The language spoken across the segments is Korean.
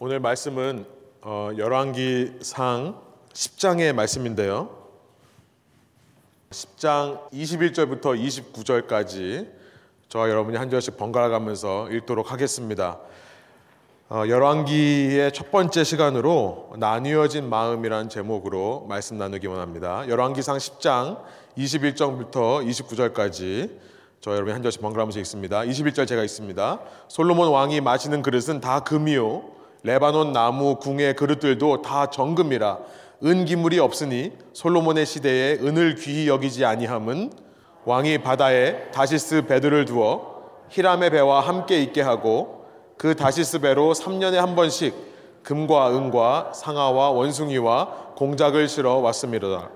오늘 말씀은 어, 열왕기상 10장의 말씀인데요. 10장 21절부터 29절까지 저와 여러분이 한 절씩 번갈아 가면서 읽도록 하겠습니다. 어, 열왕기의 첫 번째 시간으로 나뉘어진 마음이란 제목으로 말씀 나누기 원합니다. 열왕기상 10장 21절부터 29절까지 저 여러분이 한 절씩 번갈아 가면서 읽습니다. 21절 제가 읽습니다. 솔로몬 왕이 마시는 그릇은 다 금이요 레바논 나무 궁의 그릇들도 다 정금이라 은 기물이 없으니 솔로몬의 시대에 은을 귀히 여기지 아니함은 왕이 바다에 다시스 배들을 두어 히람의 배와 함께 있게 하고 그 다시스 배로 3년에 한 번씩 금과 은과 상아와 원숭이와 공작을 실어 왔습니다.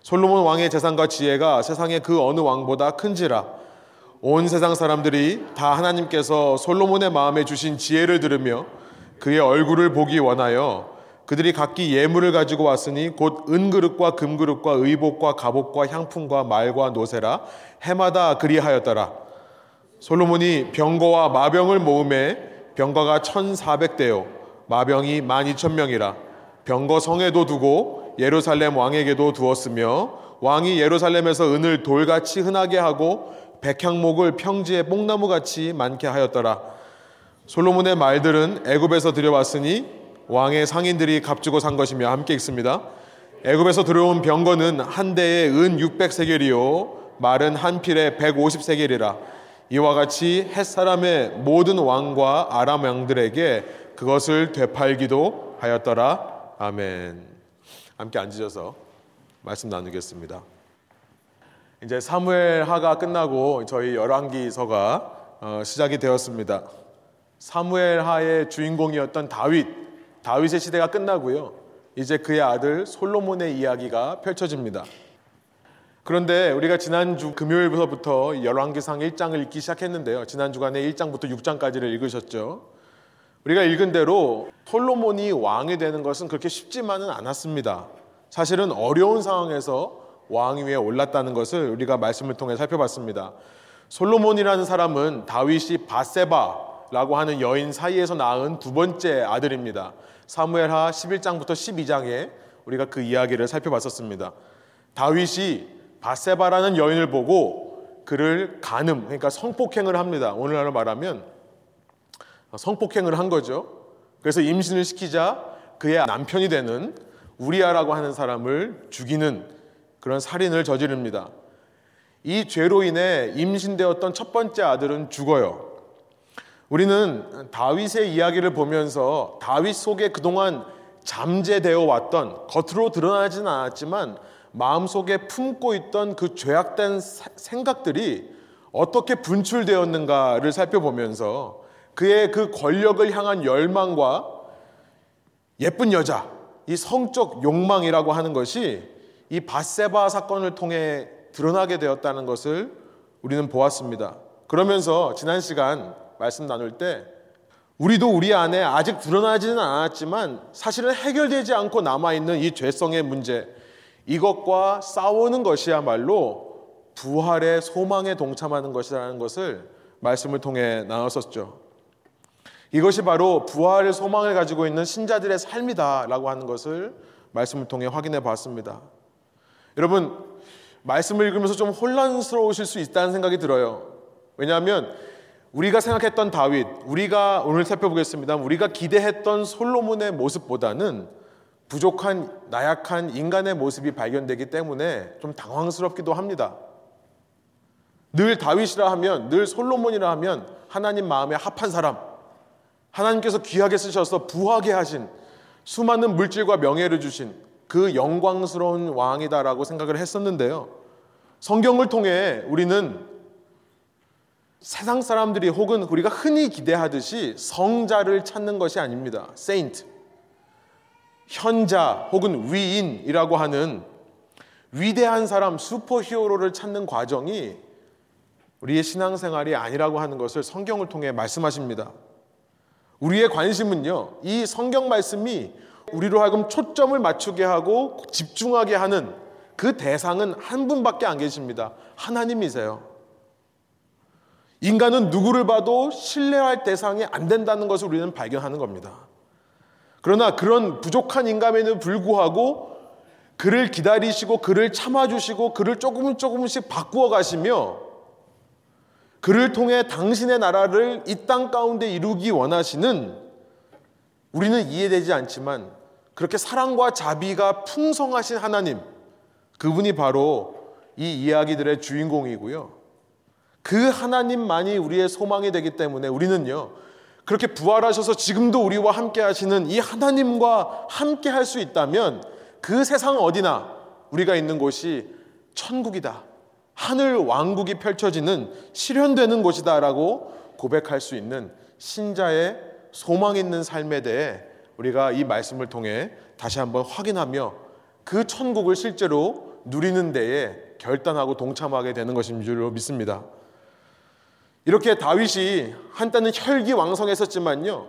솔로몬 왕의 재산과 지혜가 세상의 그 어느 왕보다 큰지라 온 세상 사람들이 다 하나님께서 솔로몬의 마음에 주신 지혜를 들으며 그의 얼굴을 보기 원하여 그들이 각기 예물을 가지고 왔으니 곧 은그릇과 금그릇과 의복과 갑옷과 향품과 말과 노세라 해마다 그리하였더라. 솔로몬이 병거와 마병을 모음에 병거가 1400대요 마병이 12,000명이라 병거 성에도 두고 예루살렘 왕에게도 두었으며 왕이 예루살렘에서 은을 돌같이 흔하게 하고 백향목을 평지에 뽕나무같이 많게 하였더라. 솔로몬의 말들은 애굽에서 들여왔으니 왕의 상인들이 값주고 산 것이며 함께 읽습니다. 애굽에서 들어온 병거는 한 대에 은 600세겔이요 말은 한 필에 150세겔이라 이와 같이 햇 사람의 모든 왕과 아람 왕들에게 그것을 되팔기도 하였더라. 아멘. 함께 앉으셔서 말씀 나누겠습니다. 이제 사무엘 하가 끝나고 저희 열왕기서가 어, 시작이 되었습니다. 사무엘 하의 주인공이었던 다윗, 다윗의 시대가 끝나고요. 이제 그의 아들 솔로몬의 이야기가 펼쳐집니다. 그런데 우리가 지난주 금요일부터 열왕기상 1장을 읽기 시작했는데요. 지난 주간에 1장부터 6장까지를 읽으셨죠. 우리가 읽은 대로 솔로몬이 왕이 되는 것은 그렇게 쉽지만은 않았습니다. 사실은 어려운 상황에서 왕 위에 올랐다는 것을 우리가 말씀을 통해 살펴봤습니다. 솔로몬이라는 사람은 다윗이 바세바 라고 하는 여인 사이에서 낳은 두 번째 아들입니다. 사무엘하 11장부터 12장에 우리가 그 이야기를 살펴봤었습니다. 다윗이 바세바라는 여인을 보고 그를 간음, 그러니까 성폭행을 합니다. 오늘날로 말하면 성폭행을 한 거죠. 그래서 임신을 시키자 그의 남편이 되는 우리아라고 하는 사람을 죽이는 그런 살인을 저지릅니다. 이 죄로 인해 임신되었던 첫 번째 아들은 죽어요. 우리는 다윗의 이야기를 보면서 다윗 속에 그동안 잠재되어 왔던 겉으로 드러나지는 않았지만 마음속에 품고 있던 그 죄악된 생각들이 어떻게 분출되었는가를 살펴보면서 그의 그 권력을 향한 열망과 예쁜 여자, 이 성적 욕망이라고 하는 것이 이 바세바 사건을 통해 드러나게 되었다는 것을 우리는 보았습니다. 그러면서 지난 시간 말씀 나눌 때 우리도 우리 안에 아직 드러나지는 않았지만 사실은 해결되지 않고 남아있는 이 죄성의 문제 이것과 싸우는 것이야말로 부활의 소망에 동참하는 것이라는 것을 말씀을 통해 나눴었죠. 이것이 바로 부활의 소망을 가지고 있는 신자들의 삶이다라고 하는 것을 말씀을 통해 확인해 봤습니다. 여러분, 말씀을 읽으면서 좀 혼란스러우실 수 있다는 생각이 들어요. 왜냐하면 우리가 생각했던 다윗, 우리가 오늘 살펴보겠습니다. 우리가 기대했던 솔로몬의 모습보다는 부족한 나약한 인간의 모습이 발견되기 때문에 좀 당황스럽기도 합니다. 늘 다윗이라 하면, 늘 솔로몬이라 하면 하나님 마음에 합한 사람, 하나님께서 귀하게 쓰셔서 부하게 하신 수많은 물질과 명예를 주신 그 영광스러운 왕이다라고 생각을 했었는데요. 성경을 통해 우리는 세상 사람들이 혹은 우리가 흔히 기대하듯이 성자를 찾는 것이 아닙니다. saint. 현자 혹은 위인이라고 하는 위대한 사람, 슈퍼히어로를 찾는 과정이 우리의 신앙생활이 아니라고 하는 것을 성경을 통해 말씀하십니다. 우리의 관심은요, 이 성경 말씀이 우리로 하여금 초점을 맞추게 하고 집중하게 하는 그 대상은 한 분밖에 안 계십니다. 하나님이세요. 인간은 누구를 봐도 신뢰할 대상이 안 된다는 것을 우리는 발견하는 겁니다. 그러나 그런 부족한 인감에는 불구하고 그를 기다리시고 그를 참아주시고 그를 조금 조금씩 바꾸어 가시며 그를 통해 당신의 나라를 이 땅 가운데 이루기 원하시는 우리는 이해되지 않지만 그렇게 사랑과 자비가 풍성하신 하나님 그분이 바로 이 이야기들의 주인공이고요. 그 하나님만이 우리의 소망이 되기 때문에 우리는요. 그렇게 부활하셔서 지금도 우리와 함께 하시는 이 하나님과 함께 할 수 있다면 그 세상 어디나 우리가 있는 곳이 천국이다. 하늘 왕국이 펼쳐지는 실현되는 곳이다라고 고백할 수 있는 신자의 소망 있는 삶에 대해 우리가 이 말씀을 통해 다시 한번 확인하며 그 천국을 실제로 누리는 데에 결단하고 동참하게 되는 것인 줄로 믿습니다. 이렇게 다윗이 한때는 혈기 왕성했었지만요.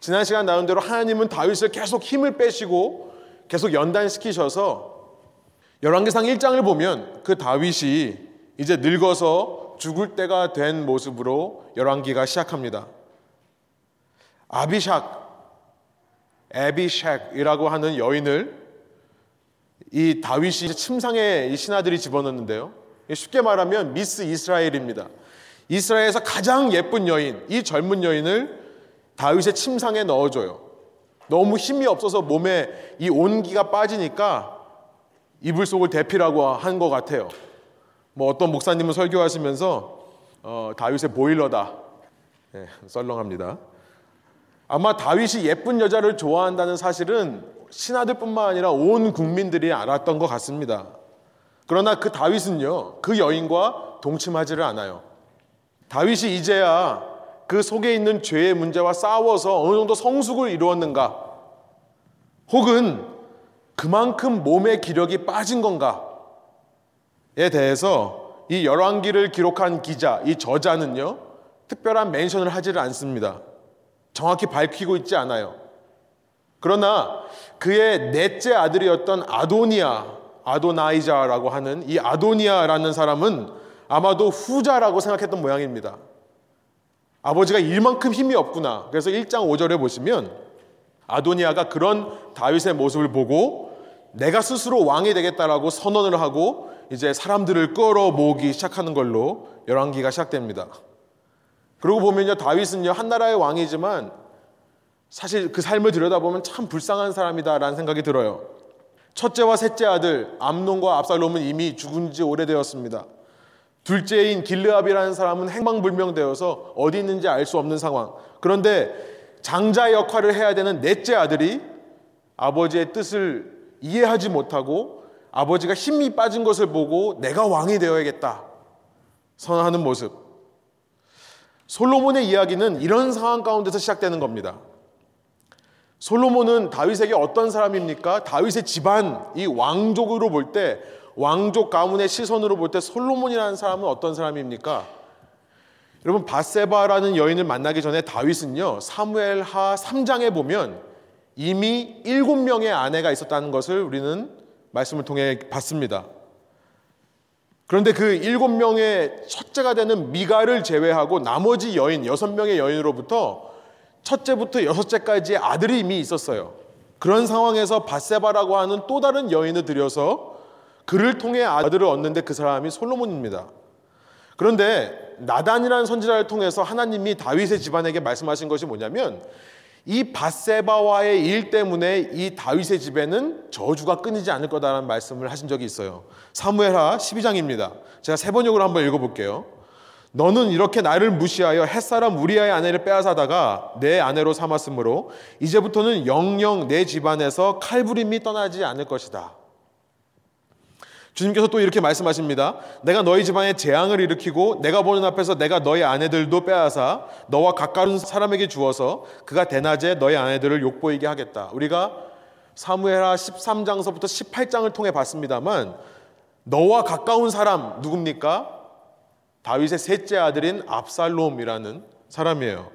지난 시간 나온 대로 하나님은 다윗을 계속 힘을 빼시고 계속 연단시키셔서 열왕기상 1장을 보면 그 다윗이 이제 늙어서 죽을 때가 된 모습으로 열왕기가 시작합니다. 아비샥, 에비샥이라고 하는 여인을 이 다윗이 침상에 이 신하들이 집어넣는데요. 쉽게 말하면 미스 이스라엘입니다. 이스라엘에서 가장 예쁜 여인, 이 젊은 여인을 다윗의 침상에 넣어줘요. 너무 힘이 없어서 몸에 이 온기가 빠지니까 이불 속을 대피라고 한 것 같아요. 뭐 어떤 목사님은 설교하시면서 어, 다윗의 보일러다. 네, 썰렁합니다. 아마 다윗이 예쁜 여자를 좋아한다는 사실은 신하들뿐만 아니라 온 국민들이 알았던 것 같습니다. 그러나 그 다윗은요, 그 여인과 동침하지를 않아요. 다윗이 이제야 그 속에 있는 죄의 문제와 싸워서 어느 정도 성숙을 이루었는가? 혹은 그만큼 몸의 기력이 빠진 건가에 대해서 이 열왕기를 기록한 기자, 이 저자는요, 특별한 멘션을 하지를 않습니다. 정확히 밝히고 있지 않아요. 그러나 그의 넷째 아들이었던 아도니아, 아도나이자라고 하는 이 아도니아라는 사람은 아마도 후자라고 생각했던 모양입니다. 아버지가 일만큼 힘이 없구나. 그래서 1장 5절에 보시면 아도니아가 그런 다윗의 모습을 보고 내가 스스로 왕이 되겠다라고 선언을 하고 이제 사람들을 끌어 모으기 시작하는 걸로 열왕기가 시작됩니다. 그러고 보면요 다윗은요 한 나라의 왕이지만 사실 그 삶을 들여다보면 참 불쌍한 사람이다라는 생각이 들어요. 첫째와 셋째 아들 암논과 압살롬은 이미 죽은 지 오래되었습니다. 둘째인 길르압이라는 사람은 행방불명되어서 어디 있는지 알 수 없는 상황. 그런데 장자 역할을 해야 되는 넷째 아들이 아버지의 뜻을 이해하지 못하고 아버지가 힘이 빠진 것을 보고 내가 왕이 되어야겠다 선언하는 모습. 솔로몬의 이야기는 이런 상황 가운데서 시작되는 겁니다. 솔로몬은 다윗에게 어떤 사람입니까? 다윗의 집안, 이 왕족으로 볼 때, 왕족 가문의 시선으로 볼 때 솔로몬이라는 사람은 어떤 사람입니까? 여러분, 바세바라는 여인을 만나기 전에 다윗은요, 사무엘하 3장에 보면 이미 일곱 명의 아내가 있었다는 것을 우리는 말씀을 통해 봤습니다. 그런데 그 일곱 명의 첫째가 되는 미가를 제외하고 나머지 여인, 여섯 명의 여인으로부터 첫째부터 여섯째까지의 아들이 이미 있었어요. 그런 상황에서 바세바라고 하는 또 다른 여인을 들여서 그를 통해 아들을 얻는데 그 사람이 솔로몬입니다. 그런데 나단이라는 선지자를 통해서 하나님이 다윗의 집안에게 말씀하신 것이 뭐냐면 이 바세바와의 일 때문에 이 다윗의 집에는 저주가 끊이지 않을 거다라는 말씀을 하신 적이 있어요. 사무엘하 12장입니다. 제가 세 번역으로 한번 읽어볼게요. 너는 이렇게 나를 무시하여 햇사람 우리아의 아내를 빼앗아다가 내 아내로 삼았으므로 이제부터는 영영 내 집안에서 칼부림이 떠나지 않을 것이다. 주님께서 또 이렇게 말씀하십니다. 내가 너희 집안에 재앙을 일으키고 내가 보는 앞에서 내가 너희 아내들도 빼앗아 너와 가까운 사람에게 주어서 그가 대낮에 너희 아내들을 욕보이게 하겠다. 우리가 사무엘하 13장서부터 18장을 통해 봤습니다만 너와 가까운 사람 누굽니까? 다윗의 셋째 아들인 압살롬이라는 사람이에요.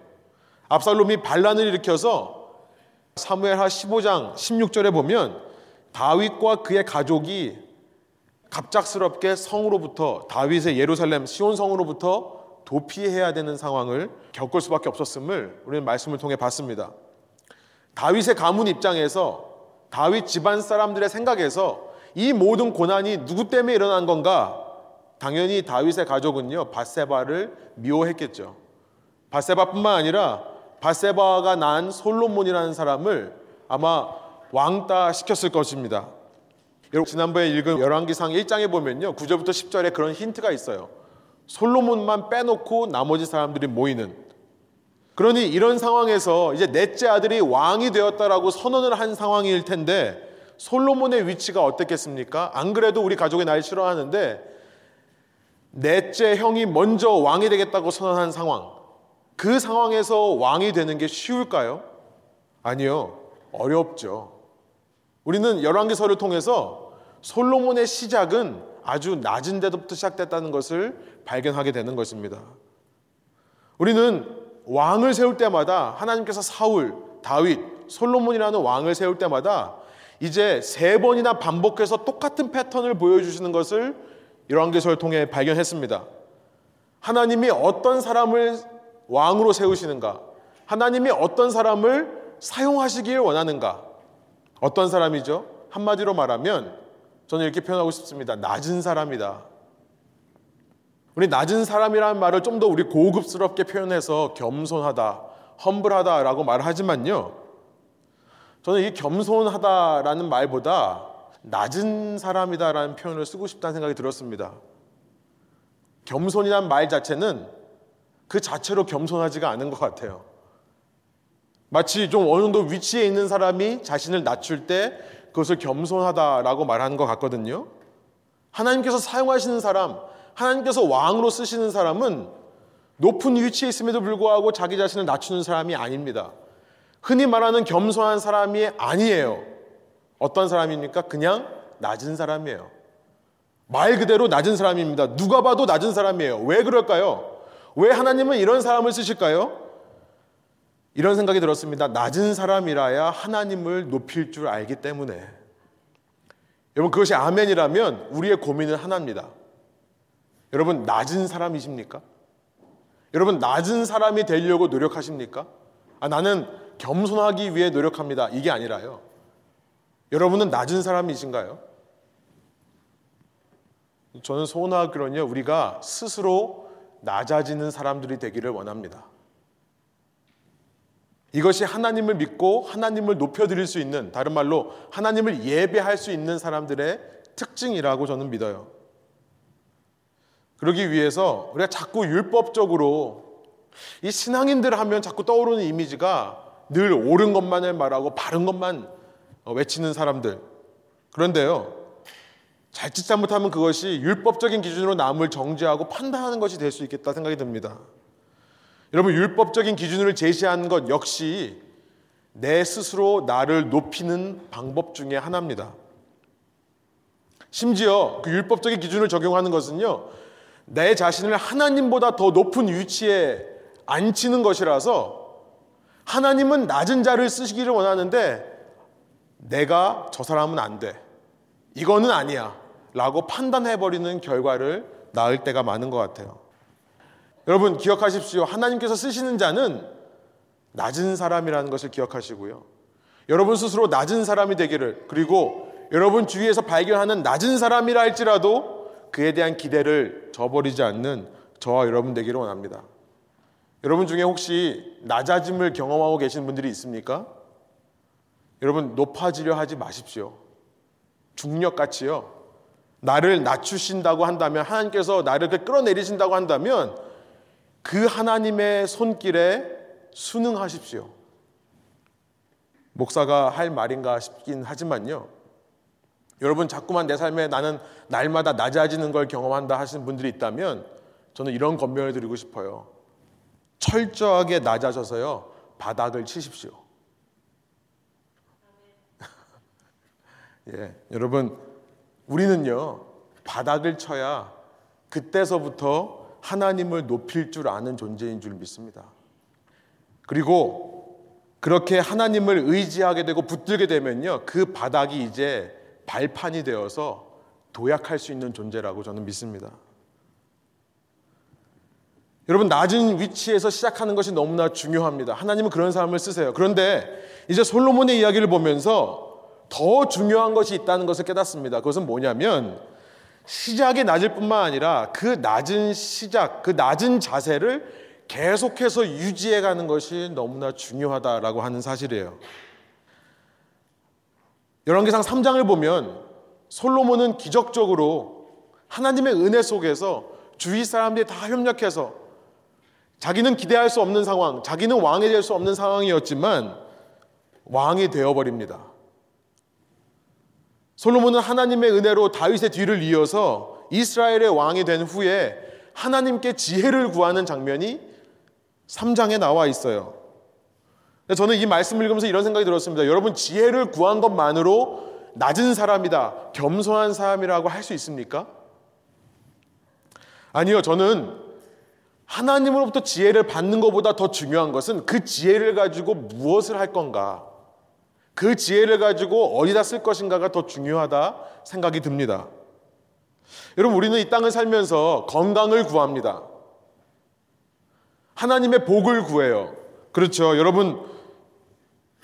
압살롬이 반란을 일으켜서 사무엘하 15장 16절에 보면 다윗과 그의 가족이 갑작스럽게 성으로부터 다윗의 예루살렘 시온 성으로부터 도피해야 되는 상황을 겪을 수밖에 없었음을 우리는 말씀을 통해 봤습니다. 다윗의 가문 입장에서 다윗 집안 사람들의 생각에서 이 모든 고난이 누구 때문에 일어난 건가? 당연히 다윗의 가족은요 바세바를 미워했겠죠. 바세바뿐만 아니라 바세바가 난 솔로몬이라는 사람을 아마 왕따 시켰을 것입니다. 여러분 지난번에 읽은 열왕기상 1장에 보면요 9절부터 10절에 그런 힌트가 있어요. 솔로몬만 빼놓고 나머지 사람들이 모이는 그러니 이런 상황에서 이제 넷째 아들이 왕이 되었다라고 선언을 한 상황일 텐데 솔로몬의 위치가 어땠겠습니까? 안 그래도 우리 가족이 날 싫어하는데 넷째 형이 먼저 왕이 되겠다고 선언한 상황. 그 상황에서 왕이 되는 게 쉬울까요? 아니요. 어렵죠. 우리는 열왕기서를 통해서 솔로몬의 시작은 아주 낮은 데부터 시작됐다는 것을 발견하게 되는 것입니다. 우리는 왕을 세울 때마다 하나님께서 사울, 다윗, 솔로몬이라는 왕을 세울 때마다 이제 세 번이나 반복해서 똑같은 패턴을 보여주시는 것을 열왕기서를 통해 발견했습니다. 하나님이 어떤 사람을 왕으로 세우시는가? 하나님이 어떤 사람을 사용하시길 원하는가? 어떤 사람이죠? 한마디로 말하면 저는 이렇게 표현하고 싶습니다. 낮은 사람이다. 우리 낮은 사람이라는 말을 좀 더 우리 고급스럽게 표현해서 겸손하다, 험블하다라고 말하지만요. 저는 이 겸손하다라는 말보다 낮은 사람이다라는 표현을 쓰고 싶다는 생각이 들었습니다. 겸손이란 말 자체는 그 자체로 겸손하지가 않은 것 같아요. 마치 좀 어느 정도 위치에 있는 사람이 자신을 낮출 때 그것을 겸손하다라고 말하는 것 같거든요. 하나님께서 사용하시는 사람, 하나님께서 왕으로 쓰시는 사람은 높은 위치에 있음에도 불구하고 자기 자신을 낮추는 사람이 아닙니다. 흔히 말하는 겸손한 사람이 아니에요. 어떤 사람입니까? 그냥 낮은 사람이에요. 말 그대로 낮은 사람입니다. 누가 봐도 낮은 사람이에요. 왜 그럴까요? 왜 하나님은 이런 사람을 쓰실까요? 이런 생각이 들었습니다. 낮은 사람이라야 하나님을 높일 줄 알기 때문에. 여러분, 그것이 아멘이라면 우리의 고민은 하나입니다. 여러분, 낮은 사람이십니까? 여러분, 낮은 사람이 되려고 노력하십니까? 아, 나는 겸손하기 위해 노력합니다. 이게 아니라요. 여러분은 낮은 사람이신가요? 저는 소원하기로는요, 우리가 스스로 낮아지는 사람들이 되기를 원합니다. 이것이 하나님을 믿고 하나님을 높여드릴 수 있는, 다른 말로 하나님을 예배할 수 있는 사람들의 특징이라고 저는 믿어요. 그러기 위해서 우리가 자꾸 율법적으로 이 신앙인들 하면 자꾸 떠오르는 이미지가 늘 옳은 것만을 말하고 바른 것만 외치는 사람들. 그런데요, 잘짓 잘못하면 그것이 율법적인 기준으로 남을 정죄하고 판단하는 것이 될 수 있겠다 생각이 듭니다. 여러분, 율법적인 기준을 제시하는 것 역시 내 스스로 나를 높이는 방법 중에 하나입니다. 심지어 그 율법적인 기준을 적용하는 것은요, 내 자신을 하나님보다 더 높은 위치에 앉히는 것이라서 하나님은 낮은 자를 쓰시기를 원하는데 내가 저 사람은 안 돼. 이거는 아니야. 라고 판단해버리는 결과를 낳을 때가 많은 것 같아요. 여러분 기억하십시오. 하나님께서 쓰시는 자는 낮은 사람이라는 것을 기억하시고요. 여러분 스스로 낮은 사람이 되기를 그리고 여러분 주위에서 발견하는 낮은 사람이라 할지라도 그에 대한 기대를 저버리지 않는 저와 여러분 되기를 원합니다. 여러분 중에 혹시 낮아짐을 경험하고 계신 분들이 있습니까? 여러분 높아지려 하지 마십시오. 중력같이요. 나를 낮추신다고 한다면 하나님께서 나를 끌어내리신다고 한다면 그 하나님의 손길에 순응하십시오. 목사가 할 말인가 싶긴 하지만요. 여러분 자꾸만 내 삶에 나는 날마다 낮아지는 걸 경험한다 하시는 분들이 있다면 저는 이런 건면을 드리고 싶어요. 철저하게 낮아져서요. 바닥을 치십시오. 예, 여러분 우리는요. 바닥을 쳐야 그때서부터 하나님을 높일 줄 아는 존재인 줄 믿습니다. 그리고 그렇게 하나님을 의지하게 되고 붙들게 되면요. 그 바닥이 이제 발판이 되어서 도약할 수 있는 존재라고 저는 믿습니다. 여러분 낮은 위치에서 시작하는 것이 너무나 중요합니다. 하나님은 그런 사람을 쓰세요. 그런데 이제 솔로몬의 이야기를 보면서 더 중요한 것이 있다는 것을 깨닫습니다. 그것은 뭐냐면 시작이 낮을 뿐만 아니라 그 낮은 시작, 그 낮은 자세를 계속해서 유지해 가는 것이 너무나 중요하다라고 하는 사실이에요. 열왕기상 3장을 보면 솔로몬은 기적적으로 하나님의 은혜 속에서 주위 사람들이 다 협력해서 자기는 기대할 수 없는 상황, 자기는 왕이 될 수 없는 상황이었지만 왕이 되어버립니다. 솔로몬은 하나님의 은혜로 다윗의 뒤를 이어서 이스라엘의 왕이 된 후에 하나님께 지혜를 구하는 장면이 3장에 나와 있어요. 저는 이 말씀을 읽으면서 이런 생각이 들었습니다. 여러분, 지혜를 구한 것만으로 낮은 사람이다, 겸손한 사람이라고 할 수 있습니까? 아니요, 저는 하나님으로부터 지혜를 받는 것보다 더 중요한 것은 그 지혜를 가지고 무엇을 할 건가? 그 지혜를 가지고 어디다 쓸 것인가가 더 중요하다 생각이 듭니다. 여러분, 우리는 이 땅을 살면서 건강을 구합니다. 하나님의 복을 구해요. 그렇죠. 여러분,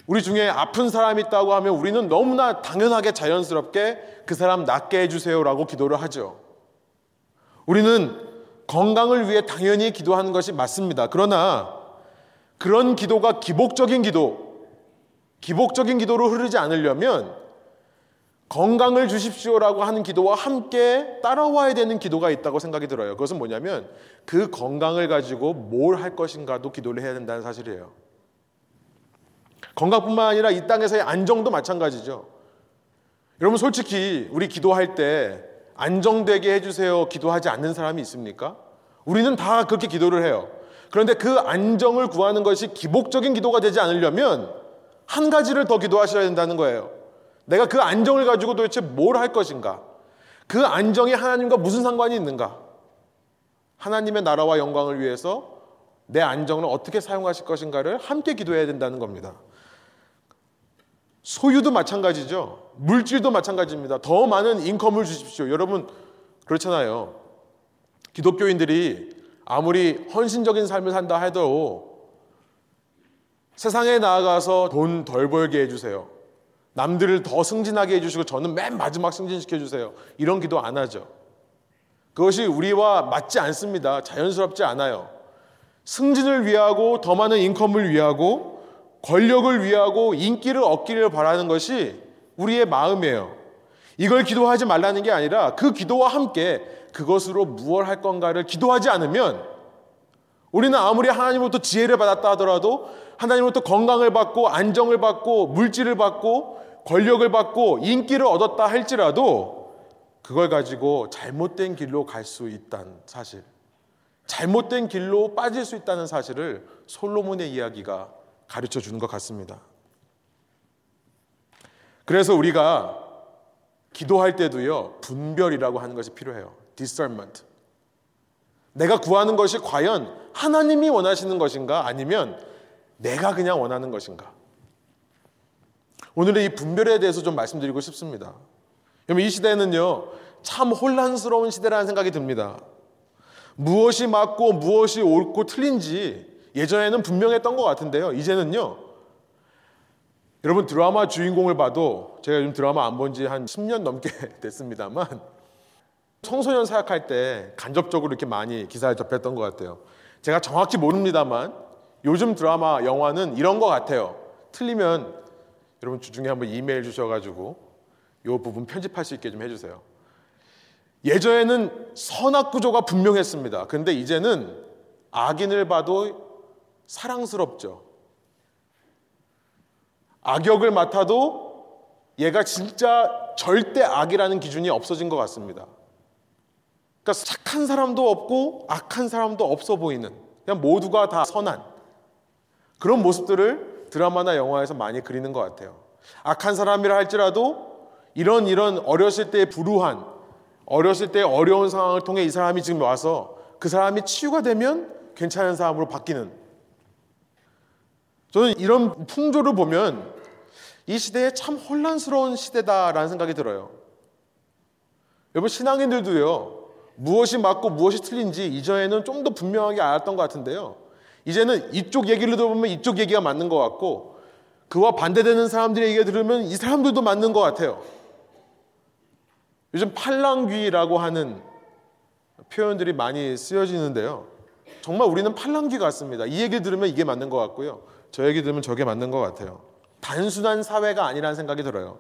우리 중에 아픈 사람이 있다고 하면 우리는 너무나 당연하게 자연스럽게 그 사람 낫게 해주세요라고 기도를 하죠. 우리는 건강을 위해 당연히 기도하는 것이 맞습니다. 그러나 그런 기도가 기복적인 기도, 기복적인 기도로 흐르지 않으려면 건강을 주십시오라고 하는 기도와 함께 따라와야 되는 기도가 있다고 생각이 들어요. 그것은 뭐냐면 그 건강을 가지고 뭘 할 것인가도 기도를 해야 된다는 사실이에요. 건강뿐만 아니라 이 땅에서의 안정도 마찬가지죠. 여러분 솔직히 우리 기도할 때 안정되게 해주세요. 기도하지 않는 사람이 있습니까? 우리는 다 그렇게 기도를 해요. 그런데 그 안정을 구하는 것이 기복적인 기도가 되지 않으려면 한 가지를 더 기도하셔야 된다는 거예요. 내가 그 안정을 가지고 도대체 뭘 할 것인가? 그 안정이 하나님과 무슨 상관이 있는가? 하나님의 나라와 영광을 위해서 내 안정을 어떻게 사용하실 것인가를 함께 기도해야 된다는 겁니다. 소유도 마찬가지죠. 물질도 마찬가지입니다. 더 많은 인컴을 주십시오. 여러분, 그렇잖아요. 기독교인들이 아무리 헌신적인 삶을 산다 해도 세상에 나아가서 돈 덜 벌게 해주세요. 남들을 더 승진하게 해주시고 저는 맨 마지막 승진시켜 주세요. 이런 기도 안 하죠. 그것이 우리와 맞지 않습니다. 자연스럽지 않아요. 승진을 위하고 더 많은 인컴을 위하고 권력을 위하고 인기를 얻기를 바라는 것이 우리의 마음이에요. 이걸 기도하지 말라는 게 아니라 그 기도와 함께 그것으로 무엇 할 건가를 기도하지 않으면 우리는 아무리 하나님으로부터 지혜를 받았다 하더라도 하나님으로부터 건강을 받고 안정을 받고 물질을 받고 권력을 받고 인기를 얻었다 할지라도 그걸 가지고 잘못된 길로 갈 수 있다는 사실. 잘못된 길로 빠질 수 있다는 사실을 솔로몬의 이야기가 가르쳐 주는 것 같습니다. 그래서 우리가 기도할 때도요, 분별이라고 하는 것이 필요해요. discernment. 내가 구하는 것이 과연 하나님이 원하시는 것인가 아니면 내가 그냥 원하는 것인가? 오늘의 이 분별에 대해서 좀 말씀드리고 싶습니다. 여러분, 이 시대는요, 참 혼란스러운 시대라는 생각이 듭니다. 무엇이 맞고 무엇이 옳고 틀린지 예전에는 분명했던 것 같은데요. 이제는요. 여러분 드라마 주인공을 봐도 제가 요즘 드라마 안 본 지 한 10년 넘게 됐습니다만 청소년 사역할 때 간접적으로 이렇게 많이 기사를 접했던 것 같아요. 제가 정확히 모릅니다만 요즘 드라마 영화는 이런 것 같아요. 틀리면 여러분 주중에 한번 이메일 주셔가지고 이 부분 편집할 수 있게 좀 해주세요. 예전에는 선악 구조가 분명했습니다. 근데 이제는 악인을 봐도 사랑스럽죠. 악역을 맡아도 얘가 진짜 절대 악이라는 기준이 없어진 것 같습니다. 그러니까 착한 사람도 없고 악한 사람도 없어 보이는 그냥 모두가 다 선한 그런 모습들을 드라마나 영화에서 많이 그리는 것 같아요. 악한 사람이라 할지라도 이런 이런 어렸을 때의 불우한 어렸을 때 어려운 상황을 통해 이 사람이 지금 와서 그 사람이 치유가 되면 괜찮은 사람으로 바뀌는 저는 이런 풍조를 보면 이 시대에 참 혼란스러운 시대다라는 생각이 들어요. 여러분 신앙인들도요. 무엇이 맞고 무엇이 틀린지 이전에는 좀 더 분명하게 알았던 것 같은데요. 이제는 이쪽 얘기를 들어보면 이쪽 얘기가 맞는 것 같고 그와 반대되는 사람들의 얘기를 들으면 이 사람들도 맞는 것 같아요. 요즘 팔랑귀라고 하는 표현들이 많이 쓰여지는데요. 정말 우리는 팔랑귀 같습니다. 이 얘기 들으면 이게 맞는 것 같고요. 저 얘기 들으면 저게 맞는 것 같아요. 단순한 사회가 아니라는 생각이 들어요.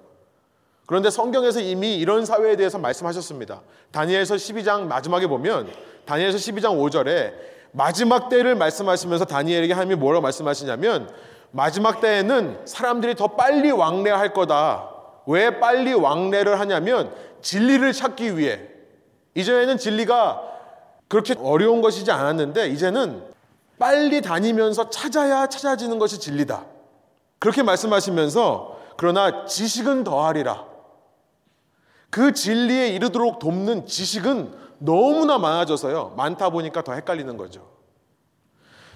그런데 성경에서 이미 이런 사회에 대해서 말씀하셨습니다. 다니엘서 12장 마지막에 보면 다니엘서 12장 5절에 마지막 때를 말씀하시면서 다니엘에게 하나님이 뭐라고 말씀하시냐면 마지막 때에는 사람들이 더 빨리 왕래할 거다. 왜 빨리 왕래를 하냐면 진리를 찾기 위해 이전에는 진리가 그렇게 어려운 것이지 않았는데 이제는 빨리 다니면서 찾아야 찾아지는 것이 진리다. 그렇게 말씀하시면서 그러나 지식은 더하리라. 그 진리에 이르도록 돕는 지식은 너무나 많아져서요. 많다 보니까 더 헷갈리는 거죠.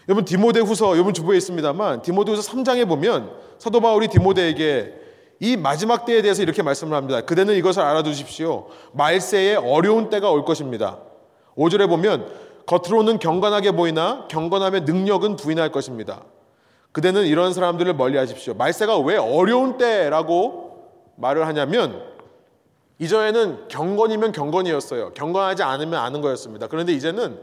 여러분 디모데 후서 여러분 주부에 있습니다만 디모데 후서 3장에 보면 사도 바울이 디모데에게 이 마지막 때에 대해서 이렇게 말씀을 합니다. 그대는 이것을 알아두십시오. 말세에 어려운 때가 올 것입니다. 5절에 보면 겉으로는 경건하게 보이나 경건함의 능력은 부인할 것입니다. 그대는 이런 사람들을 멀리 하십시오. 말세가 왜 어려운 때라고 말을 하냐면 이전에는 경건이면 경건이었어요. 경건하지 않으면 아는 거였습니다. 그런데 이제는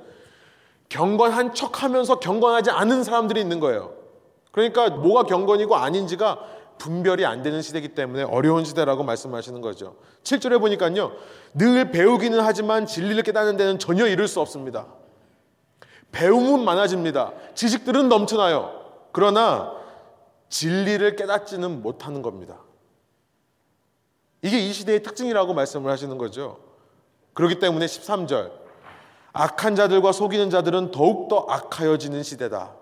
경건한 척 하면서 경건하지 않은 사람들이 있는 거예요. 그러니까 뭐가 경건이고 아닌지가 분별이 안 되는 시대이기 때문에 어려운 시대라고 말씀하시는 거죠. 7절에 보니까요. 늘 배우기는 하지만 진리를 깨닫는 데는 전혀 이룰 수 없습니다. 배움은 많아집니다. 지식들은 넘쳐나요. 그러나 진리를 깨닫지는 못하는 겁니다. 이게 이 시대의 특징이라고 말씀을 하시는 거죠. 그렇기 때문에 13절 악한 자들과 속이는 자들은 더욱더 악하여지는 시대다.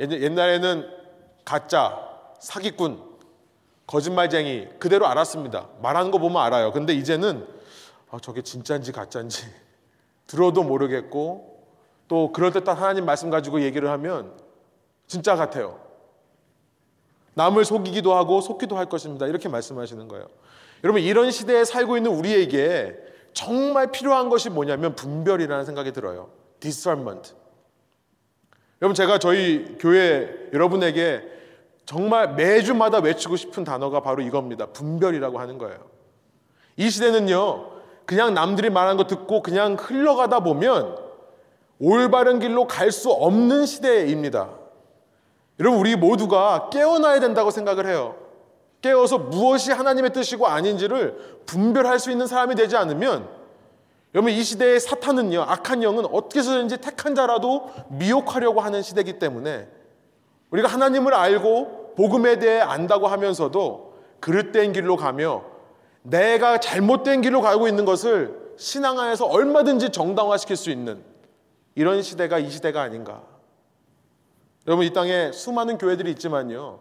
옛날에는 가짜, 사기꾼, 거짓말쟁이 그대로 알았습니다. 말하는 거 보면 알아요. 근데 이제는 아, 저게 진짜인지 가짜인지 들어도 모르겠고 또 그럴 때딱 하나님 말씀 가지고 얘기를 하면 진짜 같아요. 남을 속이기도 하고 속기도 할 것입니다. 이렇게 말씀하시는 거예요. 여러분 이런 시대에 살고 있는 우리에게 정말 필요한 것이 뭐냐면 분별이라는 생각이 들어요. discernment. 여러분 제가 저희 교회 여러분에게 정말 매주마다 외치고 싶은 단어가 바로 이겁니다. 분별이라고 하는 거예요. 이 시대는요. 그냥 남들이 말하는 거 듣고 그냥 흘러가다 보면 올바른 길로 갈 수 없는 시대입니다. 여러분 우리 모두가 깨어나야 된다고 생각을 해요. 깨어서 무엇이 하나님의 뜻이고 아닌지를 분별할 수 있는 사람이 되지 않으면 여러분 이 시대의 사탄은요 악한 영은 어떻게 해서든지 택한 자라도 미혹하려고 하는 시대이기 때문에 우리가 하나님을 알고 복음에 대해 안다고 하면서도 그릇된 길로 가며 내가 잘못된 길로 가고 있는 것을 신앙 안에서 얼마든지 정당화시킬 수 있는 이런 시대가 이 시대가 아닌가. 여러분 이 땅에 수많은 교회들이 있지만요.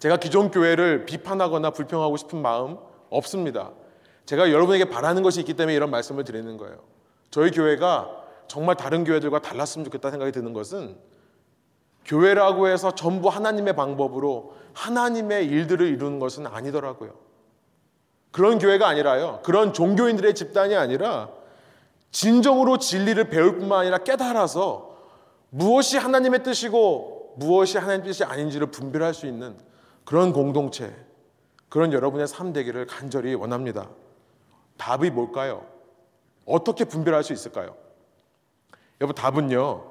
제가 기존 교회를 비판하거나 불평하고 싶은 마음 없습니다. 제가 여러분에게 바라는 것이 있기 때문에 이런 말씀을 드리는 거예요. 저희 교회가 정말 다른 교회들과 달랐으면 좋겠다 생각이 드는 것은 교회라고 해서 전부 하나님의 방법으로 하나님의 일들을 이루는 것은 아니더라고요. 그런 교회가 아니라요. 그런 종교인들의 집단이 아니라 진정으로 진리를 배울 뿐만 아니라 깨달아서 무엇이 하나님의 뜻이고 무엇이 하나님의 뜻이 아닌지를 분별할 수 있는 그런 공동체, 그런 여러분의 삶 되기를 간절히 원합니다. 답이 뭘까요? 어떻게 분별할 수 있을까요? 여러분 답은요.